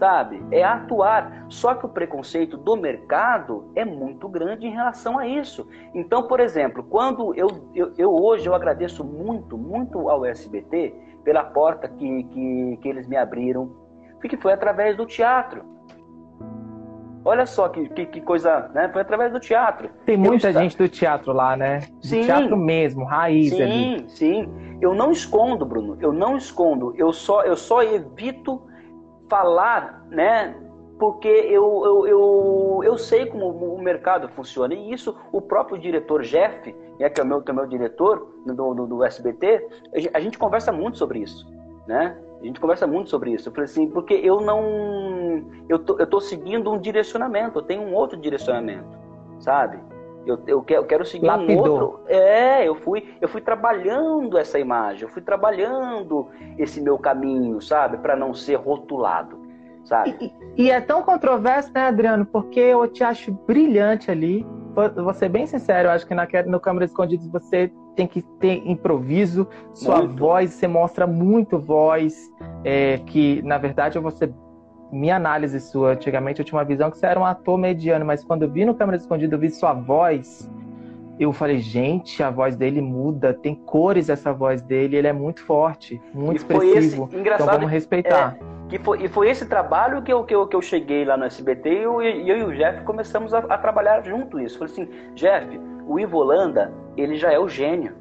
sabe? É atuar. Só que o preconceito do mercado é muito grande em relação a isso. Então, por exemplo, quando eu, eu, eu hoje eu agradeço muito, muito ao SBT pela porta que, que, que eles me abriram, que foi através do teatro. Olha só que, que, que, coisa, né? Foi através do teatro. Tem muita eu gente do teatro lá, né? Do sim, teatro mesmo, raiz sim, ali. Sim, Eu não escondo, Bruno. Eu não escondo. Eu só, eu só evito falar, né? Porque eu, eu, eu, eu sei como o mercado funciona. E isso o próprio diretor Jeff, né, que, é o meu, que é o meu diretor do, do, do SBT, a gente conversa muito sobre isso. Né? A gente conversa muito sobre isso. Eu falei assim, porque eu não. Eu tô, eu tô seguindo um direcionamento, eu tenho um outro direcionamento, sabe? Eu, eu, quero, eu quero seguir Lapidou. um outro. É, eu fui, eu fui trabalhando essa imagem, eu fui trabalhando esse meu caminho, sabe? Para não ser rotulado, sabe? E, e, é tão controverso, né, Adriano? Porque eu te acho brilhante ali. Vou ser bem sincero, eu acho que na, no Câmara Escondidos você tem que ter improviso, sua muito. voz, você mostra muito voz, é, que na verdade ser minha análise sua, antigamente eu tinha uma visão que você era um ator mediano, mas quando eu vi no Câmera Escondida, eu vi sua voz, eu falei, gente, a voz dele muda, tem cores essa voz dele, ele é muito forte, muito expressivo. Esse, então vamos respeitar. É, que foi, e foi esse trabalho que eu, que, eu, que eu cheguei lá no SBT e eu, eu e o Jeff começamos a, a trabalhar junto isso. Falei assim, Jeff, o Ivo Holanda, ele já é o gênio.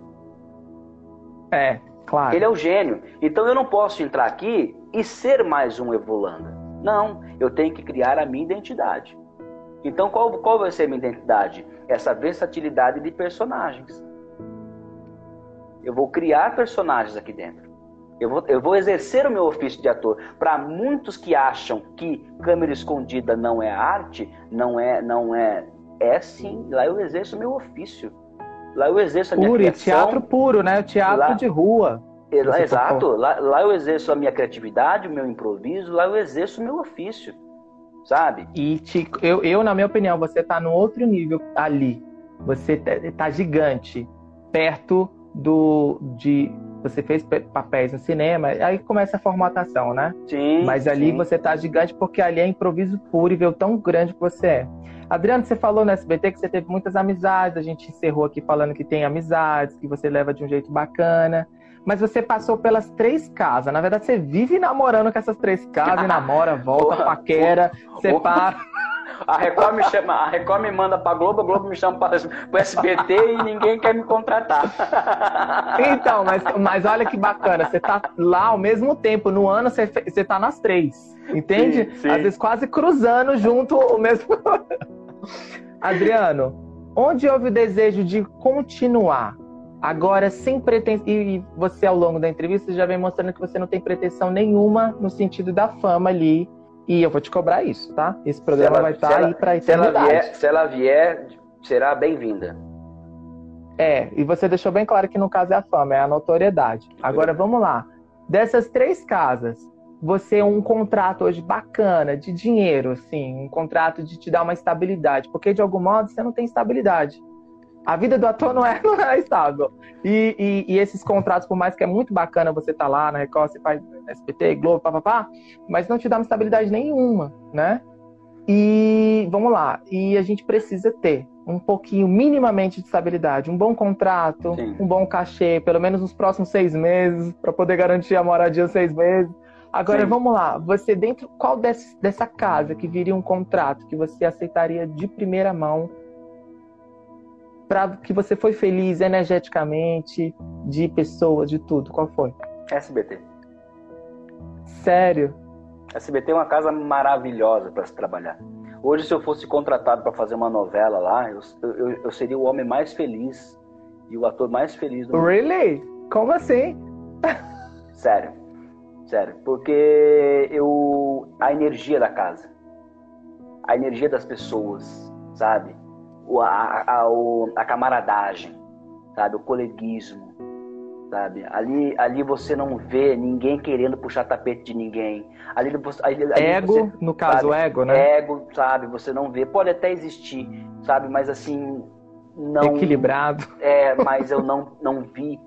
É, claro. Ele é o gênio. Então eu não posso entrar aqui e ser mais um Ivo Holanda. Não, eu tenho que criar a minha identidade. Então, qual, qual vai ser a minha identidade? Essa versatilidade de personagens. Eu vou criar personagens aqui dentro. Eu vou, eu vou exercer o meu ofício de ator. Para muitos que acham que câmera escondida não é arte, não é, não é, é sim. Lá eu exerço o meu ofício. Lá eu exerço a minha puro, criação. teatro puro, né? Teatro lá, de rua. Exato. Lá, lá, eu exerço a minha criatividade, o meu improviso, lá eu exerço o meu ofício, sabe? E te, eu, eu, na minha opinião, você está no outro nível ali. Você está gigante, perto do de você fez papéis no cinema, aí começa a formatação, né? Sim. Mas ali sim. você tá gigante porque ali é improviso puro e vê o tão grande que você é. Adriano, você falou no SBT que você teve muitas amizades, a gente encerrou aqui falando que tem amizades, que você leva de um jeito bacana mas você passou pelas três casas. Na verdade, você vive namorando com essas três casas, namora, [laughs] volta, paquera, separa. [laughs] A Record me chama, a Record me manda pra Globo, a Globo me chama para o SBT e ninguém quer me contratar. [laughs] Então, mas, mas olha que bacana, você tá lá ao mesmo tempo, no ano você, você tá nas três, entende? Sim, sim. Às vezes quase cruzando junto o mesmo. Adriano, onde houve o desejo de continuar? Agora, sem pretensão. E você, ao longo da entrevista, já vem mostrando que você não tem pretensão nenhuma no sentido da fama ali. E eu vou te cobrar isso, tá? Esse programa ela, vai estar tá aí para se ela vier, Se ela vier, será bem-vinda. É, e você deixou bem claro que no caso é a fama, é a notoriedade. Agora, vamos lá. Dessas três casas, você um contrato hoje bacana, de dinheiro, assim, um contrato de te dar uma estabilidade, porque de algum modo você não tem estabilidade. A vida do ator não é, [laughs] não é estável. E, e, e, esses contratos, por mais que é muito bacana você estar tá lá na Record, você faz SPT, Globo, papapá, mas não te dá uma estabilidade nenhuma, né? E vamos lá, e a gente precisa ter um pouquinho, minimamente de estabilidade, um bom contrato, Sim. um bom cachê, pelo menos nos próximos seis meses, para poder garantir a moradia seis meses. Agora Sim. vamos lá, você dentro qual desse, dessa casa que viria um contrato que você aceitaria de primeira mão para que você foi feliz energeticamente, de pessoas, de tudo? Qual foi? SBT. Sério? SBT é uma casa maravilhosa para se trabalhar. Hoje, se eu fosse contratado para fazer uma novela lá, eu, eu, eu, seria o homem mais feliz e o ator mais feliz do mundo. Really? Como assim? Sério. Sério. Porque eu. A energia da casa. A energia das pessoas, sabe? A, a, a, a camaradagem, sabe? O coleguismo sabe? Ali, ali você não vê ninguém querendo puxar tapete de ninguém. Ali, ali, ali ego, você, no caso, sabe? ego, né? Ego, sabe? Você não vê. Pode até existir, sabe? Mas assim, não. Equilibrado. É, mas eu não, não vi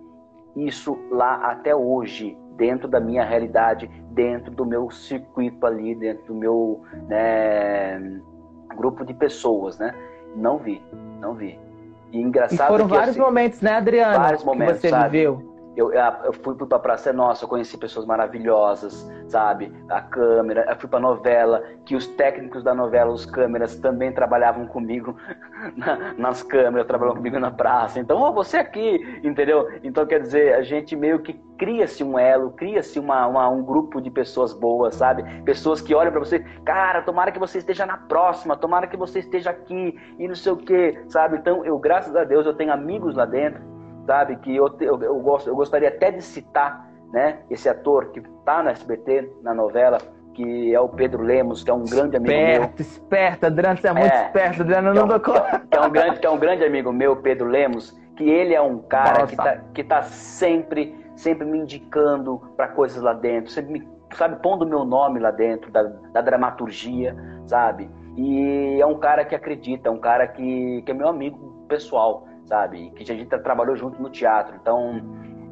isso lá até hoje, dentro da minha realidade, dentro do meu circuito ali, dentro do meu né, grupo de pessoas, né? Não vi, não vi. E engraçado e foram vários assim, momentos, né, Adriano? Vários momentos, que você sabe? viveu. Eu, eu fui para Praça Nossa, eu conheci pessoas maravilhosas, sabe? A câmera, eu fui para novela, que os técnicos da novela, os câmeras, também trabalhavam comigo [laughs] na, nas câmeras, trabalhavam comigo na praça. Então, oh, você aqui, entendeu? Então, quer dizer, a gente meio que cria-se um elo, cria-se uma, uma, um grupo de pessoas boas, sabe? Pessoas que olham para você, cara, tomara que você esteja na próxima, tomara que você esteja aqui e não sei o quê, sabe? Então, eu, graças a Deus, eu tenho amigos lá dentro sabe? Que eu, eu, eu, gosto, eu gostaria até de citar, né? Esse ator que está na SBT, na novela, que é o Pedro Lemos, que é um grande amigo esperto, meu. Esperto, Adriano, você é muito é, esperto, Adriano, não dou conta. Que, é um grande, que é um grande amigo meu, Pedro Lemos, que ele é um cara que está que tá sempre, sempre me indicando para coisas lá dentro, sempre me, sabe, pondo meu nome lá dentro da, da dramaturgia, sabe? E é um cara que acredita, é um cara que, que é meu amigo pessoal, sabe? Que a gente trabalhou junto no teatro. Então,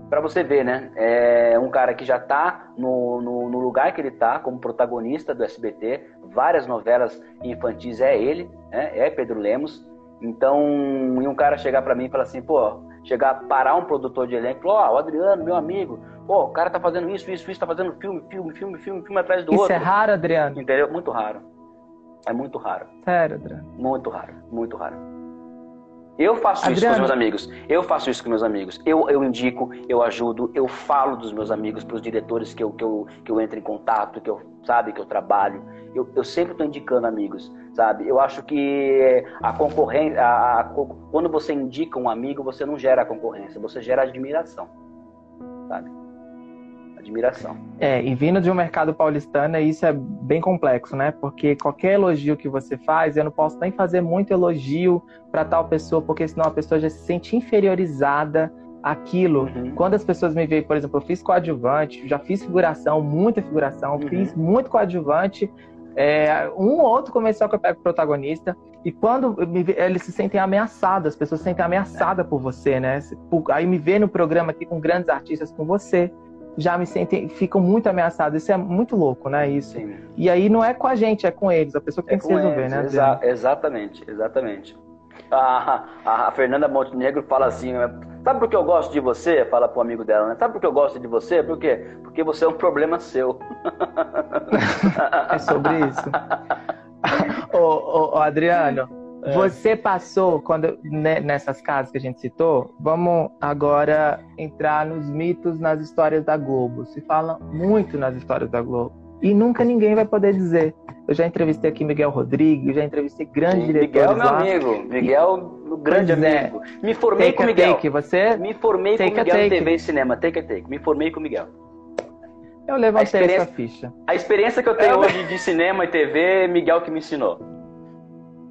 para você ver, né? É um cara que já está no, no, no, lugar que ele está, como protagonista do SBT, várias novelas infantis é ele, né? É Pedro Lemos. Então, e um cara chegar para mim e falar assim, pô, chegar, parar um produtor de elenco, ó, oh, o Adriano, meu amigo, pô, o cara tá fazendo isso, isso, isso, tá fazendo filme, filme, filme, filme, filme atrás do isso outro. Isso é raro, Adriano? Entendeu? Muito raro. É muito raro. Sério, Adriano? Muito raro, muito raro. Eu faço Adriano. isso com os meus amigos. Eu faço isso com meus amigos. Eu, eu indico, eu ajudo, eu falo dos meus amigos para os diretores que eu, que, eu, que eu entro em contato, que eu sabe que eu trabalho. Eu, eu sempre estou indicando amigos, sabe? Eu acho que a concorrência, a, a, quando você indica um amigo, você não gera concorrência, você gera admiração, sabe? Admiração. É, e vindo de um mercado paulistano, isso é bem complexo, né? Porque qualquer elogio que você faz, eu não posso nem fazer muito elogio para tal pessoa, porque senão a pessoa já se sente inferiorizada aquilo. Uhum. Quando as pessoas me veem, por exemplo, eu fiz coadjuvante, já fiz figuração, muita figuração, uhum. fiz muito coadjuvante, é, um ou outro comercial que eu pego protagonista, e quando eles se sentem ameaçados, as pessoas se sentem ameaçadas é. por você, né? Por, aí me vê no programa aqui com grandes artistas com você já me sentem, ficam muito ameaçados. Isso é muito louco, né? Isso. Sim. E aí não é com a gente, é com eles. A pessoa que é tem que se resolver, eles, né? Exa exatamente, exatamente. A, a, a, Fernanda Montenegro fala assim: sabe por que eu gosto de você? Fala pro amigo dela, né? Sabe por que eu gosto de você? Por quê? Porque você é um problema seu. [laughs] é sobre isso. [laughs] ô, ô, ô, Adriano, é. Você passou, quando né, nessas casas que a gente citou, vamos agora entrar nos mitos, nas histórias da Globo. Se fala muito nas histórias da Globo. E nunca ninguém vai poder dizer. Eu já entrevistei aqui Miguel Rodrigues, já entrevistei grandes Sim, diretores. Miguel é meu lá. amigo. Miguel, o grande é. amigo. É. Me formei take com Miguel. Take, você? Me formei take com Miguel TV e cinema. Take a take. Me formei com Miguel. Eu levantei essa ficha. A experiência que eu tenho eu... hoje de cinema e TV, Miguel que me ensinou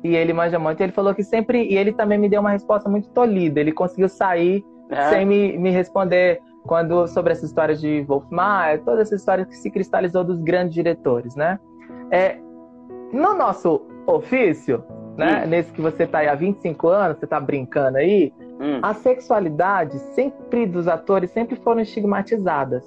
e ele manja muito. Ele falou que sempre. E ele também me deu uma resposta muito tolhida. Ele conseguiu sair é. sem me, me responder quando sobre essa história de Wolf Maia, toda essa história que se cristalizou dos grandes diretores, né? É, no nosso ofício, né, hum. nesse que você está aí há 25 anos, você está brincando aí, hum. a sexualidade sempre dos atores sempre foram estigmatizadas.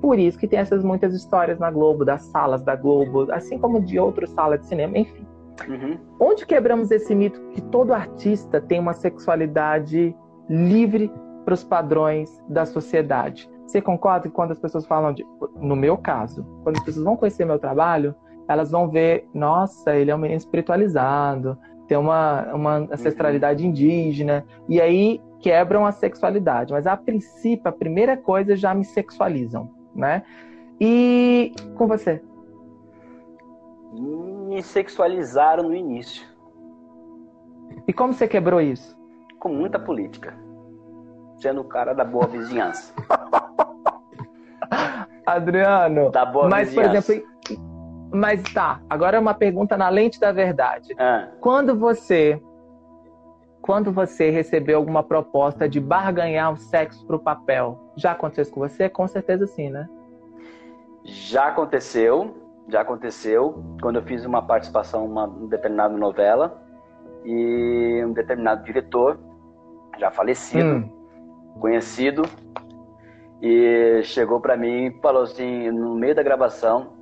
Por isso que tem essas muitas histórias na Globo, das salas da Globo, assim como de outras salas de cinema, enfim. Uhum. Onde quebramos esse mito que todo artista tem uma sexualidade livre para os padrões da sociedade? Você concorda que quando as pessoas falam de. No meu caso, quando as pessoas vão conhecer meu trabalho, elas vão ver, nossa, ele é um menino espiritualizado, tem uma, uma ancestralidade uhum. indígena, e aí quebram a sexualidade. Mas a princípio, a primeira coisa já me sexualizam, né? E com você? Me sexualizaram no início. E como você quebrou isso? Com muita política. Sendo o cara da boa vizinhança. [laughs] Adriano, da boa mas, vizinhança. por exemplo, mas tá, agora é uma pergunta na lente da verdade. Ah. Quando você quando você recebeu alguma proposta de barganhar o sexo para o papel, já aconteceu isso com você? Com certeza sim, né? Já aconteceu, já aconteceu. Quando eu fiz uma participação em uma determinada novela e um determinado diretor, já falecido, hum. conhecido, e chegou para mim e falou assim, no meio da gravação,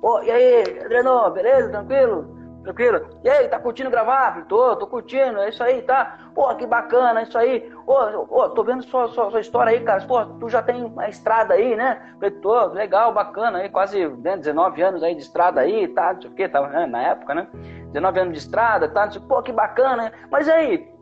Pô, e aí, Adriano, beleza? Tranquilo? Tranquilo? E aí, tá curtindo gravar? Tô, tô curtindo, é isso aí, tá? Pô, que bacana, é isso aí. Ô, ô, tô vendo sua, sua, sua, história aí, cara. Pô, tu já tem uma estrada aí, né? Falei, tô, legal, bacana aí, quase né, 19 anos aí de estrada aí, tá? Não sei o que, tava né, na época, né? 19 anos de estrada, tá? Pô, que bacana, Mas aí,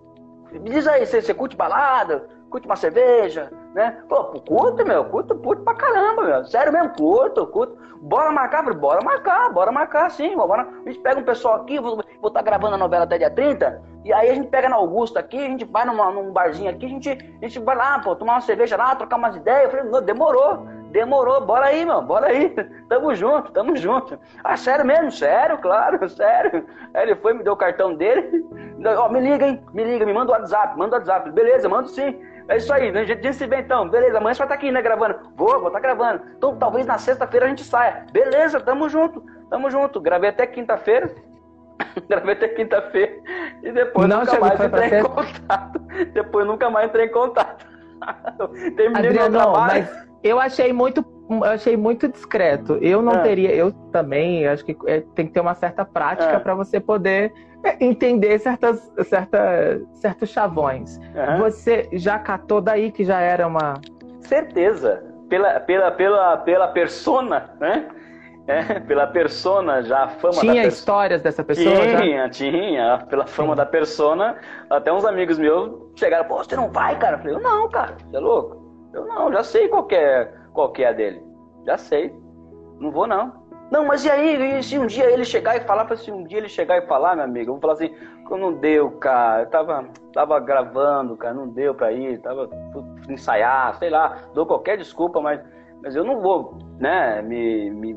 me diz aí, você, você curte balada? Curte uma cerveja? Né? Pô, curto, meu, curto, curto pra caramba, meu. Sério mesmo, curto, curto. Bora marcar, bora marcar, bora marcar sim. Bora. A gente pega um pessoal aqui, vou estar tá gravando a novela até dia 30, e aí a gente pega na Augusta aqui, a gente vai numa, num barzinho aqui, a gente, a gente vai lá, pô, tomar uma cerveja lá, trocar umas ideias. Eu falei, demorou, demorou, bora aí, meu, bora aí. [laughs] Tamo junto, tamo junto. Ah, sério mesmo? Sério, claro, [laughs] sério. Aí ele foi, me deu o cartão dele. [laughs] Ó, me liga, hein? Me liga, me manda o WhatsApp, manda o WhatsApp. Beleza, mando sim. É isso aí, a gente se vê então. Beleza, amanhã você vai estar aqui, né, gravando? Vou, vou estar gravando. Então talvez na sexta-feira a gente saia. Beleza, tamo junto, tamo junto. Gravei até quinta-feira. [laughs] Gravei até quinta-feira. E depois Não nunca mais entrei em contato. [laughs] Depois nunca mais entrei em contato. [laughs] Terminei Adriano, meu trabalho. Mas eu achei muito eu achei muito discreto. Eu não é. teria, eu também acho que é, tem que ter uma certa prática é. para você poder entender certas, certa, certos chavões. Você já catou daí que já era uma. Certeza. Pela, pela, pela, pela persona, né? É, pela persona, já a fama Tinha da histórias dessa pessoa? Tinha, já? tinha. Pela fama Sim. da persona, até uns amigos meus chegaram, pô, você não vai, cara? Eu falei, não, cara, você é louco? Eu não, já sei qual é, qual é a dele. Já sei. Não vou, não. Não, mas e aí, e se um dia ele chegar e falar, se um dia ele chegar e falar, meu amigo, eu vou falar assim, não deu, cara, eu tava, tava gravando, cara, não deu pra ir, tava ensaiar, sei lá, dou qualquer desculpa, mas, mas eu não vou, né, me, me,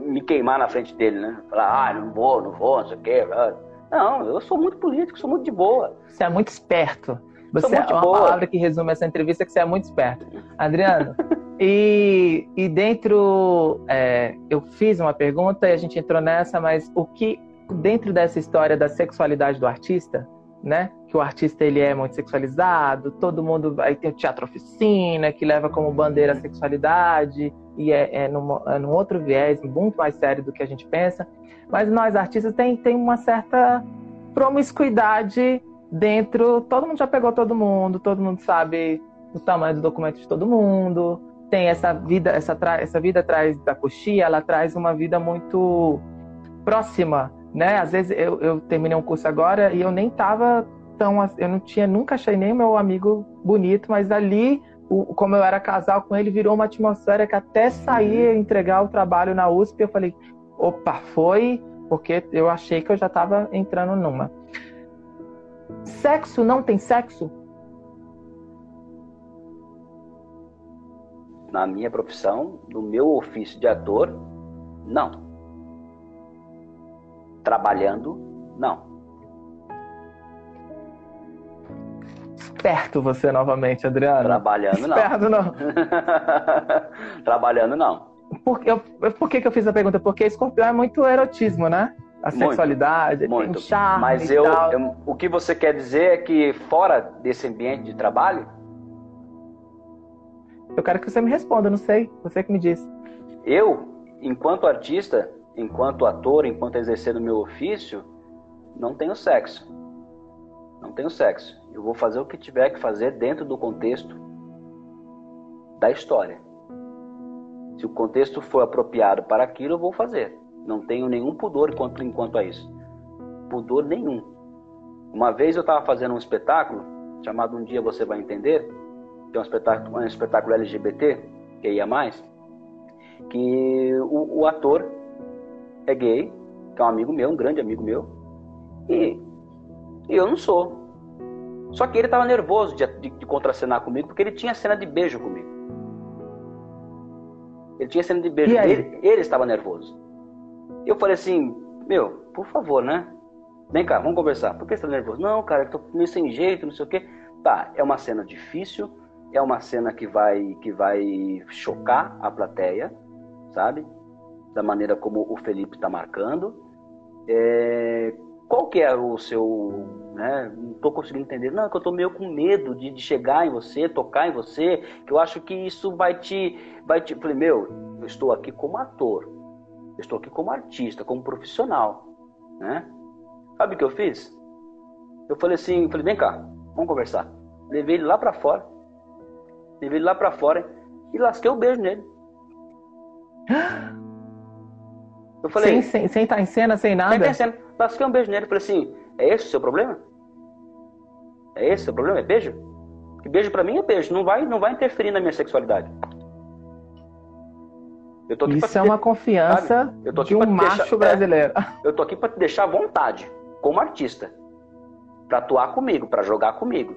me queimar na frente dele, né, falar, ah, não vou, não vou, não sei o quê, não, eu sou muito político, sou muito de boa. Você é muito esperto. Você é uma boa. palavra que resume essa entrevista que você é muito esperto. Adriano, [laughs] e, e dentro, é, eu fiz uma pergunta e a gente entrou nessa, mas o que, dentro dessa história da sexualidade do artista, né? Que o artista ele é muito sexualizado, todo mundo vai ter o teatro oficina, que leva como bandeira a sexualidade, e é, é, num, é num outro viés, muito mais sério do que a gente pensa. Mas nós artistas tem, tem uma certa promiscuidade dentro. Todo mundo já pegou todo mundo, todo mundo sabe o tamanho do documento de todo mundo, tem essa vida, essa, essa vida atrás da coxia, ela traz uma vida muito próxima, né? Às vezes eu, eu terminei um curso agora e eu nem tava tão, eu não tinha, nunca achei nem meu amigo bonito, mas ali, como eu era casal com ele, virou uma atmosfera que até sair entregar o trabalho na USP, eu falei, opa, foi, porque eu achei que eu já estava entrando numa. Sexo não tem sexo? na minha profissão, no meu ofício de ator, não. Trabalhando, não. Esperto você novamente, Adriano. Trabalhando, não. Esperto, não. [laughs] Trabalhando, não. Por, eu, por que, que eu fiz a pergunta? Porque escorpião é muito erotismo, né? A muito, sexualidade, muito. tem charme Mas eu, eu, o que você quer dizer é que fora desse ambiente de trabalho, eu quero que você me responda, não sei. Você que me diz. Eu, enquanto artista, enquanto ator, enquanto exercendo meu ofício, não tenho sexo. Não tenho sexo. Eu vou fazer o que tiver que fazer dentro do contexto da história. Se o contexto for apropriado para aquilo, eu vou fazer. Não tenho nenhum pudor enquanto, enquanto a isso. Pudor nenhum. Uma vez eu estava fazendo um espetáculo chamado Um Dia Você Vai Entender tem um espetáculo, um espetáculo LGBT, que ia mais, que o, o ator é gay, que é um amigo meu, um grande amigo meu, e, e eu não sou. Só que ele estava nervoso de, de, de contracenar comigo, porque ele tinha cena de beijo comigo. Ele tinha cena de beijo. Ele, ele estava nervoso. Eu falei assim, meu, por favor, né? Vem cá, vamos conversar. Por que você tá nervoso? Não, cara, eu tô meio sem jeito, não sei o quê. Tá, é uma cena difícil, é uma cena que vai, que vai chocar a plateia, sabe? Da maneira como o Felipe está marcando. É... Qual que é o seu... Né? Não tô conseguindo entender. Não, é que eu tô meio com medo de, de chegar em você, tocar em você, que eu acho que isso vai te... Vai te... falei, meu, eu estou aqui como ator. Eu estou aqui como artista, como profissional, né? Sabe o que eu fiz? Eu falei assim, falei, vem cá, vamos conversar. Levei ele lá para fora. Levei ele lá para fora e lasquei o um beijo nele. Eu falei, sem, sem, sem estar tá em cena, sem nada? Sem em cena. Lasquei um beijo nele. Falei assim, é esse o seu problema? É esse o seu problema? É beijo? Que beijo para mim é beijo. Não vai, não vai interferir na minha sexualidade. Isso é uma confiança de um macho deixar, brasileiro. É, eu tô aqui para te deixar à vontade, como artista. Para atuar comigo, para jogar comigo.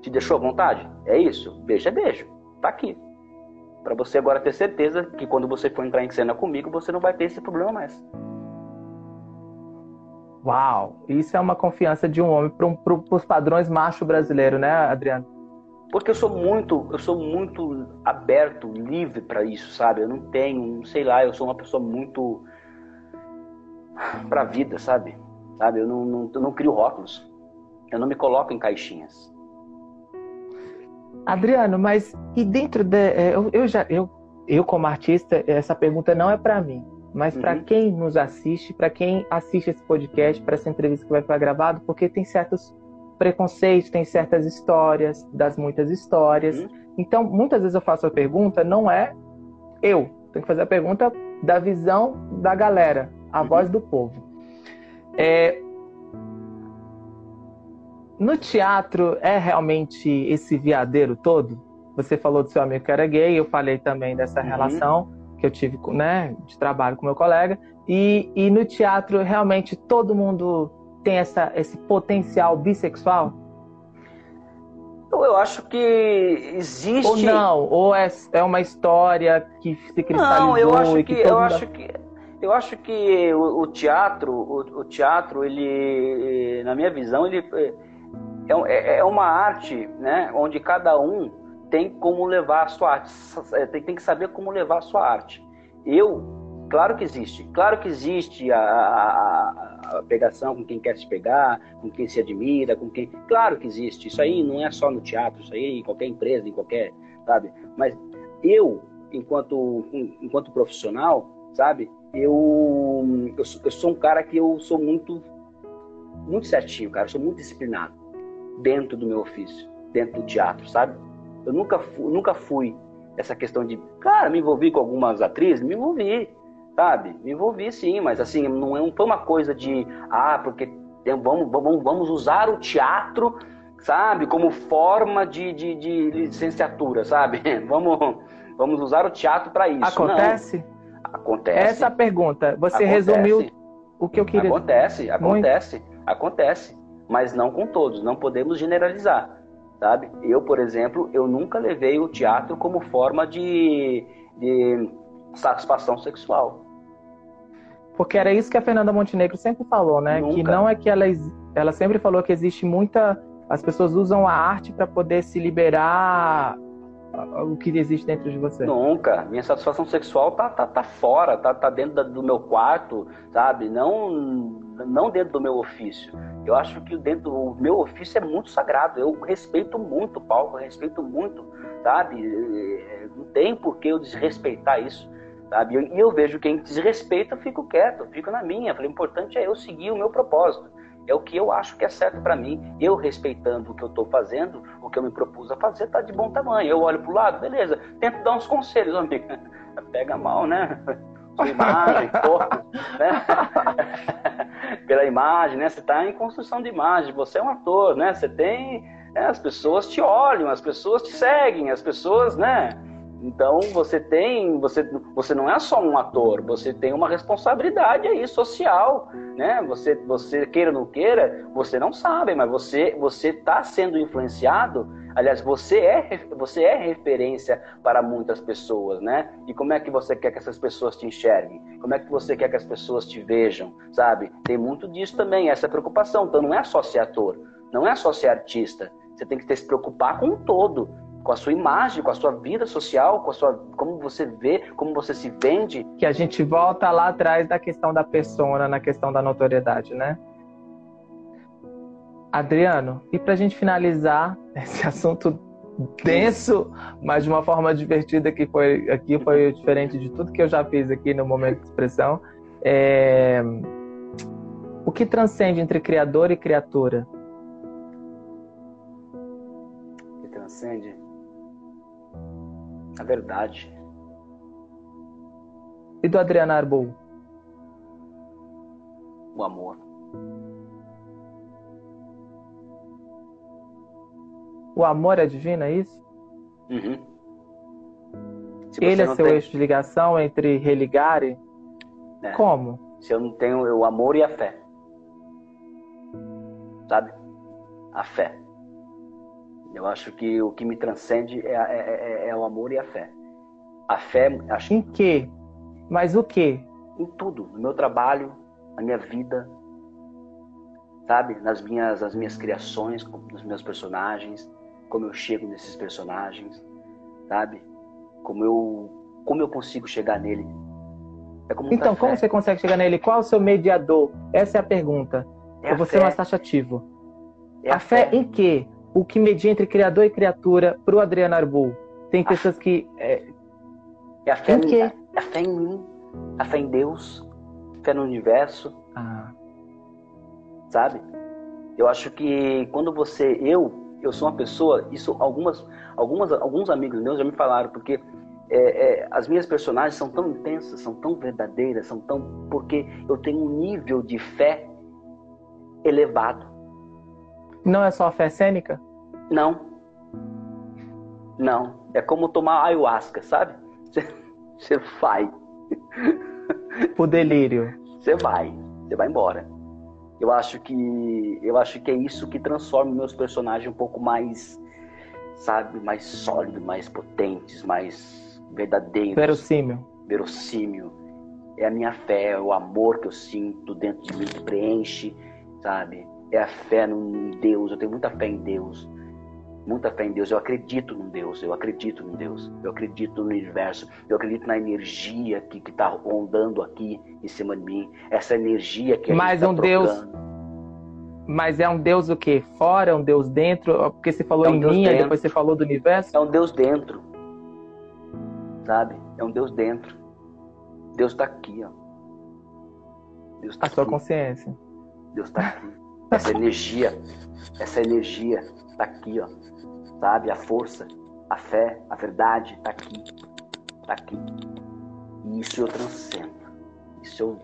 Te deixou à vontade? É isso? Beijo é beijo. Tá aqui. Para você agora ter certeza que quando você for entrar em cena comigo, você não vai ter esse problema mais. Uau! Isso é uma confiança de um homem para um, os padrões macho brasileiro, né, Adriano? Porque eu sou muito, eu sou muito aberto, livre para isso, sabe? Eu não tenho, sei lá, eu sou uma pessoa muito para a vida, sabe? Sabe? Eu não, não, eu não crio rótulos. Eu não me coloco em caixinhas. Adriano, mas e dentro de é, eu, eu já eu eu como artista essa pergunta não é para mim, mas uhum. para quem nos assiste, para quem assiste esse podcast, para essa entrevista que vai ficar gravado, porque tem certos preconceitos, tem certas histórias, das muitas histórias. Uhum. Então, muitas vezes eu faço a pergunta, não é eu, tenho que fazer a pergunta da visão da galera, a uhum. voz do povo. É, no teatro é realmente esse viadeiro todo? Você falou do seu amigo que era gay, eu falei também dessa uhum. relação que eu tive né, de trabalho com meu colega. E, e no teatro, realmente, todo mundo tem essa, esse potencial bissexual? Eu acho que existe. Ou não, ou é, é uma história que se cristalizou. Não, eu acho que, que eu acho que eu acho que o, o teatro, o, o, teatro, ele, na minha visão, ele é, é, é, uma arte, né, onde cada um tem como levar a sua arte, tem, tem que saber como levar a sua arte. Eu Claro que existe. Claro que existe a, a, pegação com quem quer se pegar, com quem se admira, com quem. Claro que existe. Isso aí não é só no teatro, isso aí é em qualquer empresa, em qualquer. Sabe? Mas eu, enquanto, enquanto profissional, sabe? Eu, eu, eu sou um cara que eu sou muito. Muito certinho, cara. Eu sou muito disciplinado dentro do meu ofício, dentro do teatro, sabe? Eu nunca, nunca fui essa questão de, cara, me envolvi com algumas atrizes, me envolvi sabe? Me envolvi sim, mas assim, não é foi uma coisa de, ah, porque vamos, vamos, vamos usar o teatro, sabe, como forma de, de, de licenciatura, sabe? [laughs] Vamos, vamos usar o teatro para isso. Acontece? Não. Acontece. Essa pergunta, você acontece. resumiu o que eu queria Acontece, acontece, Muito. acontece, mas não com todos, não podemos generalizar, sabe? Eu, por exemplo, eu nunca levei o teatro como forma de, de satisfação sexual. Porque era isso que a Fernanda Montenegro sempre falou, né? Nunca. Que não é que ela, ela sempre falou que existe muita. As pessoas usam a arte para poder se liberar o que existe dentro de você. Nunca. Minha satisfação sexual tá, tá, tá fora, tá, tá dentro do meu quarto, sabe? Não, não dentro do meu ofício. Eu acho que dentro do meu ofício é muito sagrado. Eu respeito muito o palco, respeito muito, sabe? Não tem por que eu desrespeitar isso sabe? E eu, vejo quem desrespeita, eu fico quieto, eu fico na minha. o importante é eu seguir o meu propósito. É o que eu acho que é certo para mim. Eu respeitando o que eu estou fazendo, o que eu me propus a fazer, tá de bom tamanho. Eu olho pro lado, beleza. Tento dar uns conselhos, amigo. [laughs] Pega mal, né? [laughs] Sua imagem, corpo, né? [laughs] Pela imagem, né? Você está em construção de imagem. Você é um ator, né? Você tem, né? as pessoas te olham, as pessoas te seguem, as pessoas, né? Então você tem, você, você não é só um ator, você tem uma responsabilidade aí social, né? Você, você queira ou não queira, você não sabe, mas você você está sendo influenciado. Aliás, você é você é referência para muitas pessoas, né? E como é que você quer que essas pessoas te enxerguem? Como é que você quer que as pessoas te vejam, sabe? Tem muito disso também, essa preocupação. Então não é só ser ator, não é só ser artista. Você tem que ter, se preocupar com o todo com a sua imagem, com a sua vida social, com a sua como você vê, como você se vende. Que a gente volta lá atrás da questão da persona, na questão da notoriedade, né? Adriano, e para a gente finalizar [laughs] esse assunto denso, mas de uma forma divertida que foi aqui foi diferente de tudo que eu já fiz aqui no momento de expressão. É... O que transcende entre criador e criatura? O que transcende? A verdade. E do Adriano Arbol? O amor. O amor é divino, é isso? Uhum. Ele é seu tem... eixo de ligação entre religar e. É. Como? Se eu não tenho o amor e a fé. Sabe? A fé. Eu acho que o que me transcende é, é, é, é o amor e a fé. A fé. Acho... Em que? Mas o que? Em tudo. No meu trabalho, na minha vida, sabe? Nas minhas, nas minhas criações, nos meus personagens, como eu chego nesses personagens, sabe? Como eu, como eu consigo chegar nele. É como um então, café. como você consegue chegar nele? Qual é o seu mediador? Essa é a pergunta. É eu vou ser mais taxativo. É a, a fé, fé em quê? O que media entre criador e criatura para o Adriano Arbol. Tem pessoas que. É, é a, fé em, quê? a fé em mim, a fé em Deus, a fé no universo. Ah. Sabe? Eu acho que quando você. Eu, eu sou uma pessoa. Isso algumas, algumas, alguns amigos meus já me falaram, porque é, é, as minhas personagens são tão intensas, são tão verdadeiras, são tão. porque eu tenho um nível de fé elevado. Não é só fé cênica? Não. Não. É como tomar ayahuasca, sabe? Você vai. O delírio. Você vai. Você vai embora. Eu acho que eu acho que é isso que transforma meus personagens um pouco mais, sabe, mais sólidos, mais potentes, mais verdadeiros. Verossímil. Verossímil. É a minha fé, é o amor que eu sinto dentro de mim que preenche, sabe? É a fé em Deus. Eu tenho muita fé em Deus muita fé em Deus. Eu acredito em Deus, eu acredito em Deus, eu acredito no universo, eu acredito na energia que está rondando aqui em cima de mim, essa energia que a Mas gente tá um Deus. Mas é um Deus o quê? Fora, é um Deus dentro? Porque você falou é um em Deus mim, dentro. depois você falou do universo? É um Deus dentro. Sabe? É um Deus dentro. Deus está aqui, ó. Deus tá a aqui. sua consciência. Deus está aqui. Essa energia, essa energia está aqui, ó sabe? A força, a fé, a verdade está aqui, está aqui. E isso eu transcendo. Isso eu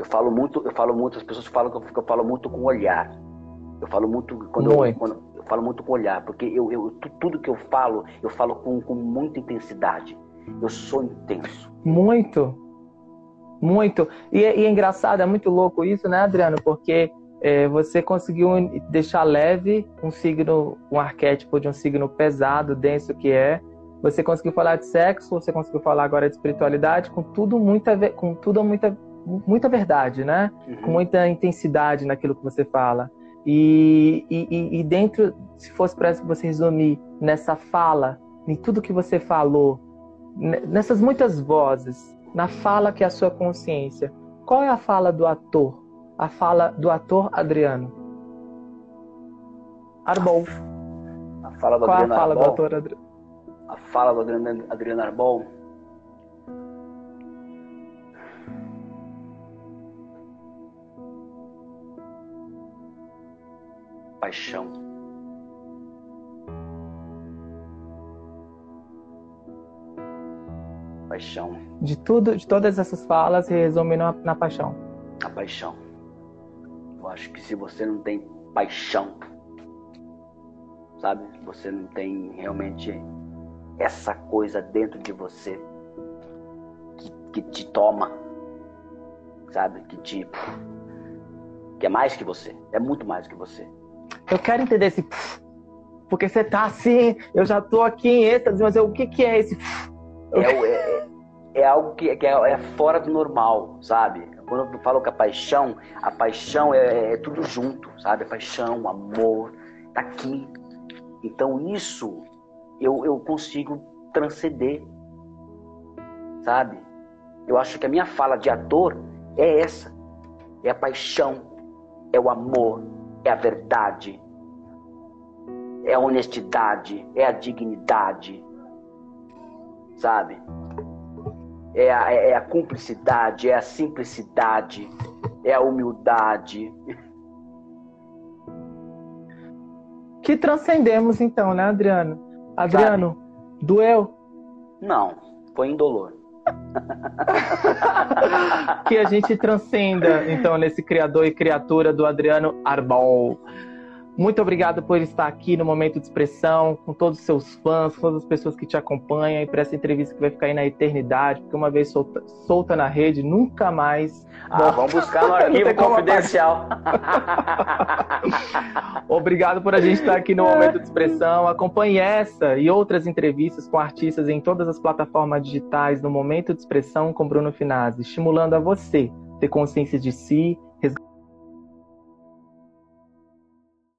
eu falo muito, eu falo muito, as pessoas falam que eu, eu falo muito com olhar. Eu falo muito quando, muito. Eu, quando eu falo muito com olhar, porque eu, eu tudo que eu falo, eu falo com, com muita intensidade. Eu sou intenso. Muito. Muito. E, e é engraçado, é muito louco isso, né, Adriano? Porque é, você conseguiu deixar leve um signo, um arquétipo de um signo pesado, denso que é. Você conseguiu falar de sexo, você conseguiu falar agora de espiritualidade, com tudo muita, com tudo muita, muita verdade, né? Uhum. Com muita intensidade naquilo que você fala. E, e, e dentro, se fosse para você resumir nessa fala, em tudo que você falou, nessas muitas vozes, na fala que é a sua consciência, qual é a fala do ator? A fala do ator Adriano. Arbol. A fala do Qual Adriano a fala Arbol? do ator Adriano? A fala do Adriano, Adriano Arbol. Paixão. Paixão. De tudo, de todas essas falas, resume na, na paixão a paixão. Acho que se você não tem paixão, sabe? Você não tem realmente essa coisa dentro de você que, que te toma, sabe? Que te. que é mais que você. É muito mais que você. Eu quero entender esse. Porque você tá assim, eu já tô aqui em êxtase, mas eu, o que, que é esse. É, é, é algo que, que é, é, fora do normal, sabe? Quando eu falo que a paixão, a paixão é, é tudo junto, sabe? A paixão, o amor, tá aqui. Então isso eu, eu consigo transcender, sabe? Eu acho que a minha fala de ator é essa: é a paixão, é o amor, é a verdade, é a honestidade, é a dignidade, sabe? É a, é a cumplicidade, é a simplicidade, é a humildade. [laughs] Que transcendemos então, né, Adriano? Adriano, sabe? doeu? Não, foi indolor. [laughs] que a gente transcenda, então, nesse criador e criatura do Adriano Arbol. Muito obrigado por estar aqui no Momento de Expressão, com todos os seus fãs, com todas as pessoas que te acompanham e para essa entrevista que vai ficar aí na eternidade, porque uma vez solta, solta na rede, nunca mais. Ah, vamos buscar no [laughs] arquivo confidencial. [laughs] obrigado por a gente estar aqui no Momento de Expressão. Acompanhe essa e outras entrevistas com artistas em todas as plataformas digitais no Momento de Expressão com Bruno Finazzi, estimulando a você ter consciência de si, resgatar